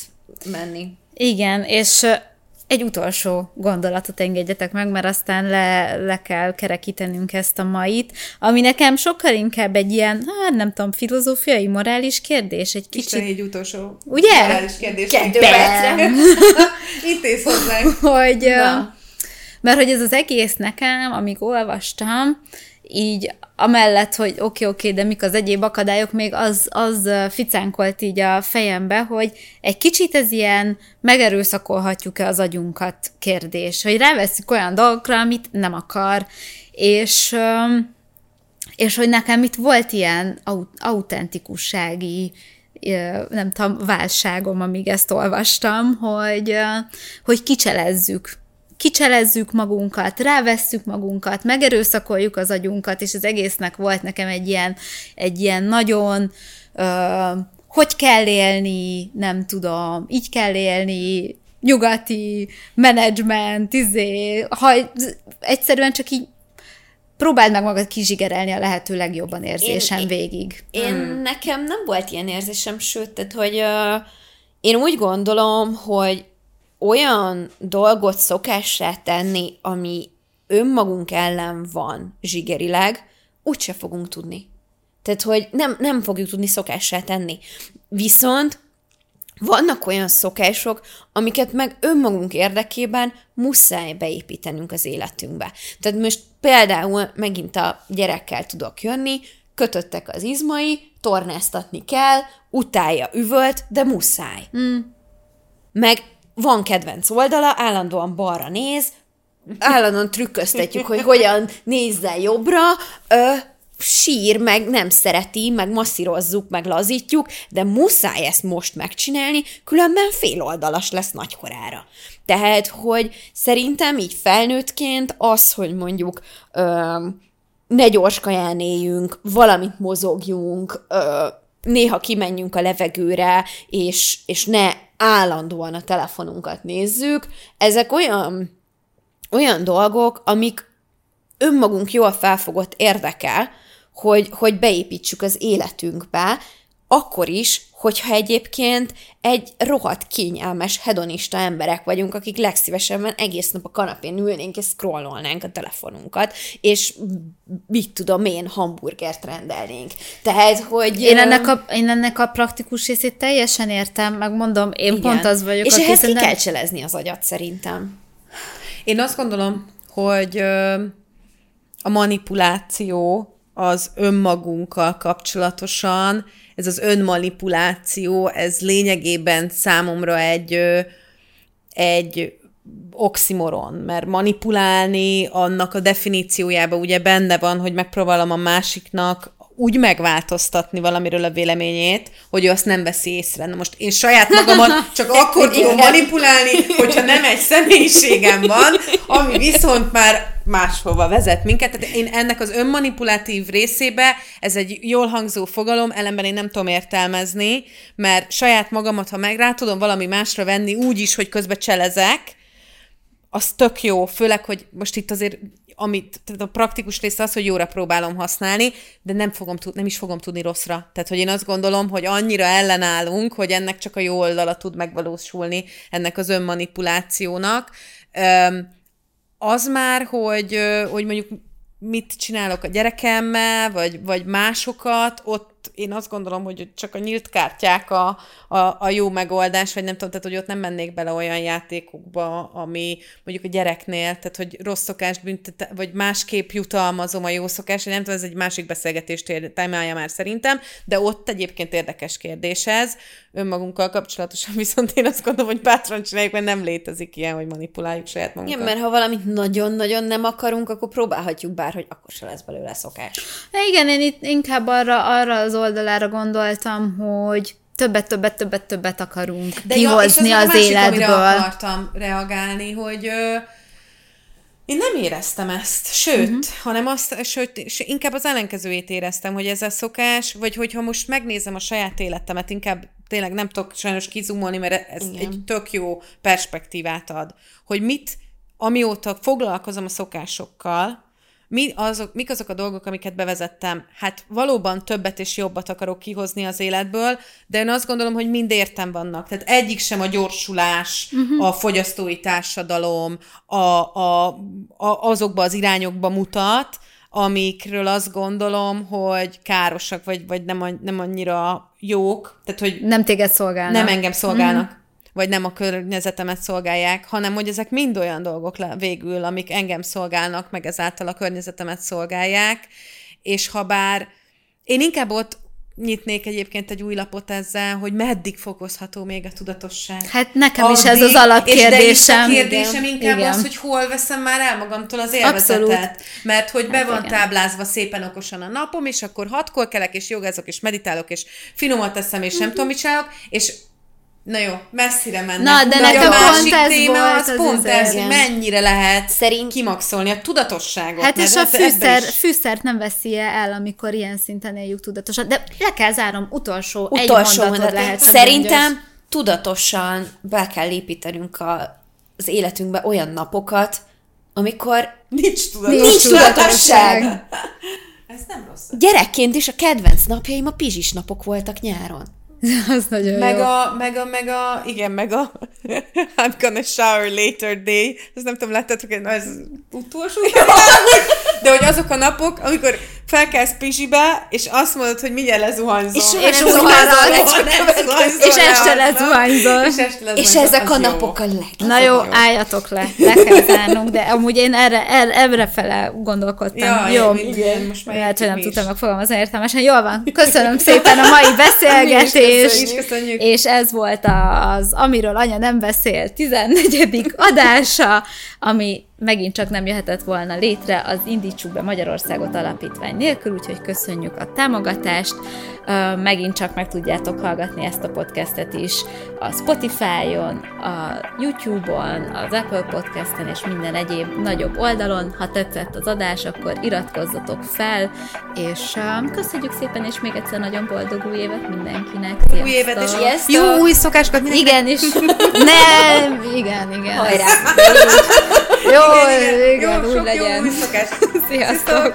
menni. Igen, és egy utolsó gondolatot engedjetek meg, mert aztán le, le kell kerekítenünk ezt a mait, ami nekem sokkal inkább egy ilyen, hát nem tudom, filozófiai, morális kérdés. Egy kicsit... Isten egy utolsó Ugye? morális kérdés. Kettő percre. Intéz hozzánk. Hogy, Na. mert hogy ez az egész nekem, amíg olvastam, így amellett, hogy oké, okay, oké, okay, de mik az egyéb akadályok, még az, az ficánkolt így a fejembe, hogy egy kicsit ez ilyen megerőszakolhatjuk-e az agyunkat kérdés, hogy ráveszik olyan dolgokra, amit nem akar, és, és hogy nekem itt volt ilyen autentikussági nem tudom, válságom, amíg ezt olvastam, hogy, hogy kicselezzük kicselezzük magunkat, rávesszük magunkat, megerőszakoljuk az agyunkat, és az egésznek volt nekem egy ilyen, egy ilyen nagyon uh, hogy kell élni, nem tudom, így kell élni, nyugati menedzsment, izé, ha egyszerűen csak így próbáld meg magad kizsigerelni a lehető legjobban érzésen én, végig. Én, hmm. nekem nem volt ilyen érzésem, sőt, tehát, hogy uh, én úgy gondolom, hogy olyan dolgot szokássá tenni, ami önmagunk ellen van zsigerileg, úgyse fogunk tudni. Tehát, hogy nem, nem fogjuk tudni szokássá tenni. Viszont vannak olyan szokások, amiket meg önmagunk érdekében muszáj beépítenünk az életünkbe. Tehát most például megint a gyerekkel tudok jönni, kötöttek az izmai, tornáztatni kell, utálja üvölt, de muszáj. Mm. Meg van kedvenc oldala, állandóan balra néz, állandóan trükköztetjük, hogy hogyan nézzel jobbra, ö, sír, meg nem szereti, meg masszírozzuk, meg lazítjuk, de muszáj ezt most megcsinálni, különben féloldalas lesz nagykorára. Tehát, hogy szerintem így felnőttként az, hogy mondjuk ö, ne gyors kaján éljünk, valamit mozogjunk, ö, néha kimenjünk a levegőre, és, és ne állandóan a telefonunkat nézzük, ezek olyan, olyan dolgok, amik önmagunk jól felfogott érdekel, hogy, hogy beépítsük az életünkbe, akkor is, hogyha egyébként egy rohadt kényelmes, hedonista emberek vagyunk, akik legszívesebben egész nap a kanapén ülnénk és scrollolnánk a telefonunkat, és mit tudom én, hamburgert rendelnénk. Tehát, hogy... Én ennek a, én ennek a praktikus részét teljesen értem, megmondom, én igen. pont az vagyok, És ehhez ki nem... kell cselezni az agyat szerintem. Én azt gondolom, hogy a manipuláció az önmagunkkal kapcsolatosan, ez az önmanipuláció, ez lényegében számomra egy, egy oximoron, mert manipulálni annak a definíciójában ugye benne van, hogy megpróbálom a másiknak úgy megváltoztatni valamiről a véleményét, hogy ő azt nem veszi észre. Na most én saját magamat csak akkor tudom manipulálni, hogyha nem egy személyiségem van, ami viszont már máshova vezet minket. Tehát én ennek az önmanipulatív részébe, ez egy jól hangzó fogalom, ellenben én nem tudom értelmezni, mert saját magamat, ha meg rá tudom valami másra venni úgy is, hogy közben cselezek, az tök jó, főleg, hogy most itt azért amit, tehát a praktikus része az, hogy jóra próbálom használni, de nem, fogom, nem is fogom tudni rosszra. Tehát, hogy én azt gondolom, hogy annyira ellenállunk, hogy ennek csak a jó oldala tud megvalósulni, ennek az önmanipulációnak. Az már, hogy, hogy mondjuk mit csinálok a gyerekemmel, vagy, vagy másokat, ott én azt gondolom, hogy csak a nyílt kártyák a, a, a jó megoldás, vagy nem tudom, tehát hogy ott nem mennék bele olyan játékokba, ami mondjuk a gyereknél, tehát hogy rossz szokást büntet, vagy másképp jutalmazom a jó szokást, nem tudom, ez egy másik beszélgetést témája már szerintem, de ott egyébként érdekes kérdés ez, önmagunkkal kapcsolatosan viszont én azt gondolom, hogy bátran csináljuk, mert nem létezik ilyen, hogy manipuláljuk saját magunkat. Igen, mert ha valamit nagyon-nagyon nem akarunk, akkor próbálhatjuk bár, hogy akkor se lesz belőle szokás. De igen, én itt inkább arra, arra az oldalára gondoltam, hogy többet, többet, többet, többet akarunk De kihozni ja, és az, az életből. akartam reagálni, hogy ö, én nem éreztem ezt, sőt, uh-huh. hanem azt, sőt, inkább az ellenkezőjét éreztem, hogy ez a szokás, vagy hogyha most megnézem a saját életemet, inkább tényleg nem tudok sajnos kizumolni, mert ez Igen. egy tök jó perspektívát ad, hogy mit, amióta foglalkozom a szokásokkal, mi azok, mik azok a dolgok, amiket bevezettem? Hát valóban többet és jobbat akarok kihozni az életből, de én azt gondolom, hogy mind értem vannak. Tehát egyik sem a gyorsulás, uh-huh. a fogyasztói társadalom, a, a, a, azokba az irányokba mutat, amikről azt gondolom, hogy károsak, vagy, vagy nem, nem annyira jók. Tehát, hogy nem téged szolgálnak. Nem engem szolgálnak. Uh-huh vagy nem a környezetemet szolgálják, hanem hogy ezek mind olyan dolgok le, végül, amik engem szolgálnak, meg ezáltal a környezetemet szolgálják, és ha bár én inkább ott nyitnék egyébként egy új lapot ezzel, hogy meddig fokozható még a tudatosság. Hát nekem is ez az alapkérdésem. És de a kérdésem igen. inkább igen. az, hogy hol veszem már el magamtól az élvezetet. Abszolút. Mert hogy be hát van igen. táblázva szépen okosan a napom, és akkor hatkor kelek, és jogázok, és meditálok, és finomat teszem, és nem tudom, mit csinálok, és Na jó, messzire mennek. Na, de, de nekem a másik pont ez téma volt, az, az pont ez, hogy mennyire lehet Szerint... kimaxolni a tudatosságot. Hát és a fűszer, is... fűszert nem veszi el, amikor ilyen szinten éljük tudatosan. De le kell zárom, utolsó, utolsó egy mondatod lehet. Szerintem gyors. tudatosan be kell építenünk a, az életünkbe olyan napokat, amikor nincs tudatosság. Nincs tudatosság. Ez nem rossz. Gyerekként is a kedvenc napjaim a pizsis napok voltak nyáron. Az nagyon meg jó. A, meg a, meg a, igen, meg a I'm gonna shower later day, ezt nem tudom, láttátok, ez utolsó de hogy azok a napok, amikor felkelsz pizsibe, és azt mondod, hogy mindjárt lezuhanyzol. És, és, és, és este lezuhanyzol. És, este lezuhanyzol. és ezek a napok a leg. Na jó, álljatok le, le kell zárnunk, de amúgy én erre, erre, erre fele gondolkodtam. Ja, jó, igen, most már lehet, hogy nem tudtam megfogalmazni értelmesen. Jól van, köszönöm szépen a mai beszélgetést. És ez volt az Amiről anya nem beszél 14. adása, ami megint csak nem jöhetett volna létre az Indítsuk be Magyarországot alapítvány nélkül, úgyhogy köszönjük a támogatást. Megint csak meg tudjátok hallgatni ezt a podcastet is a Spotify-on, a YouTube-on, az Apple Podcast-en és minden egyéb nagyobb oldalon. Ha tetszett az adás, akkor iratkozzatok fel, és köszönjük szépen, és még egyszer nagyon boldog új évet mindenkinek. Sziasztok. Új évet, és jó új szokásokat mindenkinek. Igen, is. Nem, igen, igen. Hajrá! Jó, igen, igen, igen, jó, úgy legyen. Jó új szokás. Sziasztok!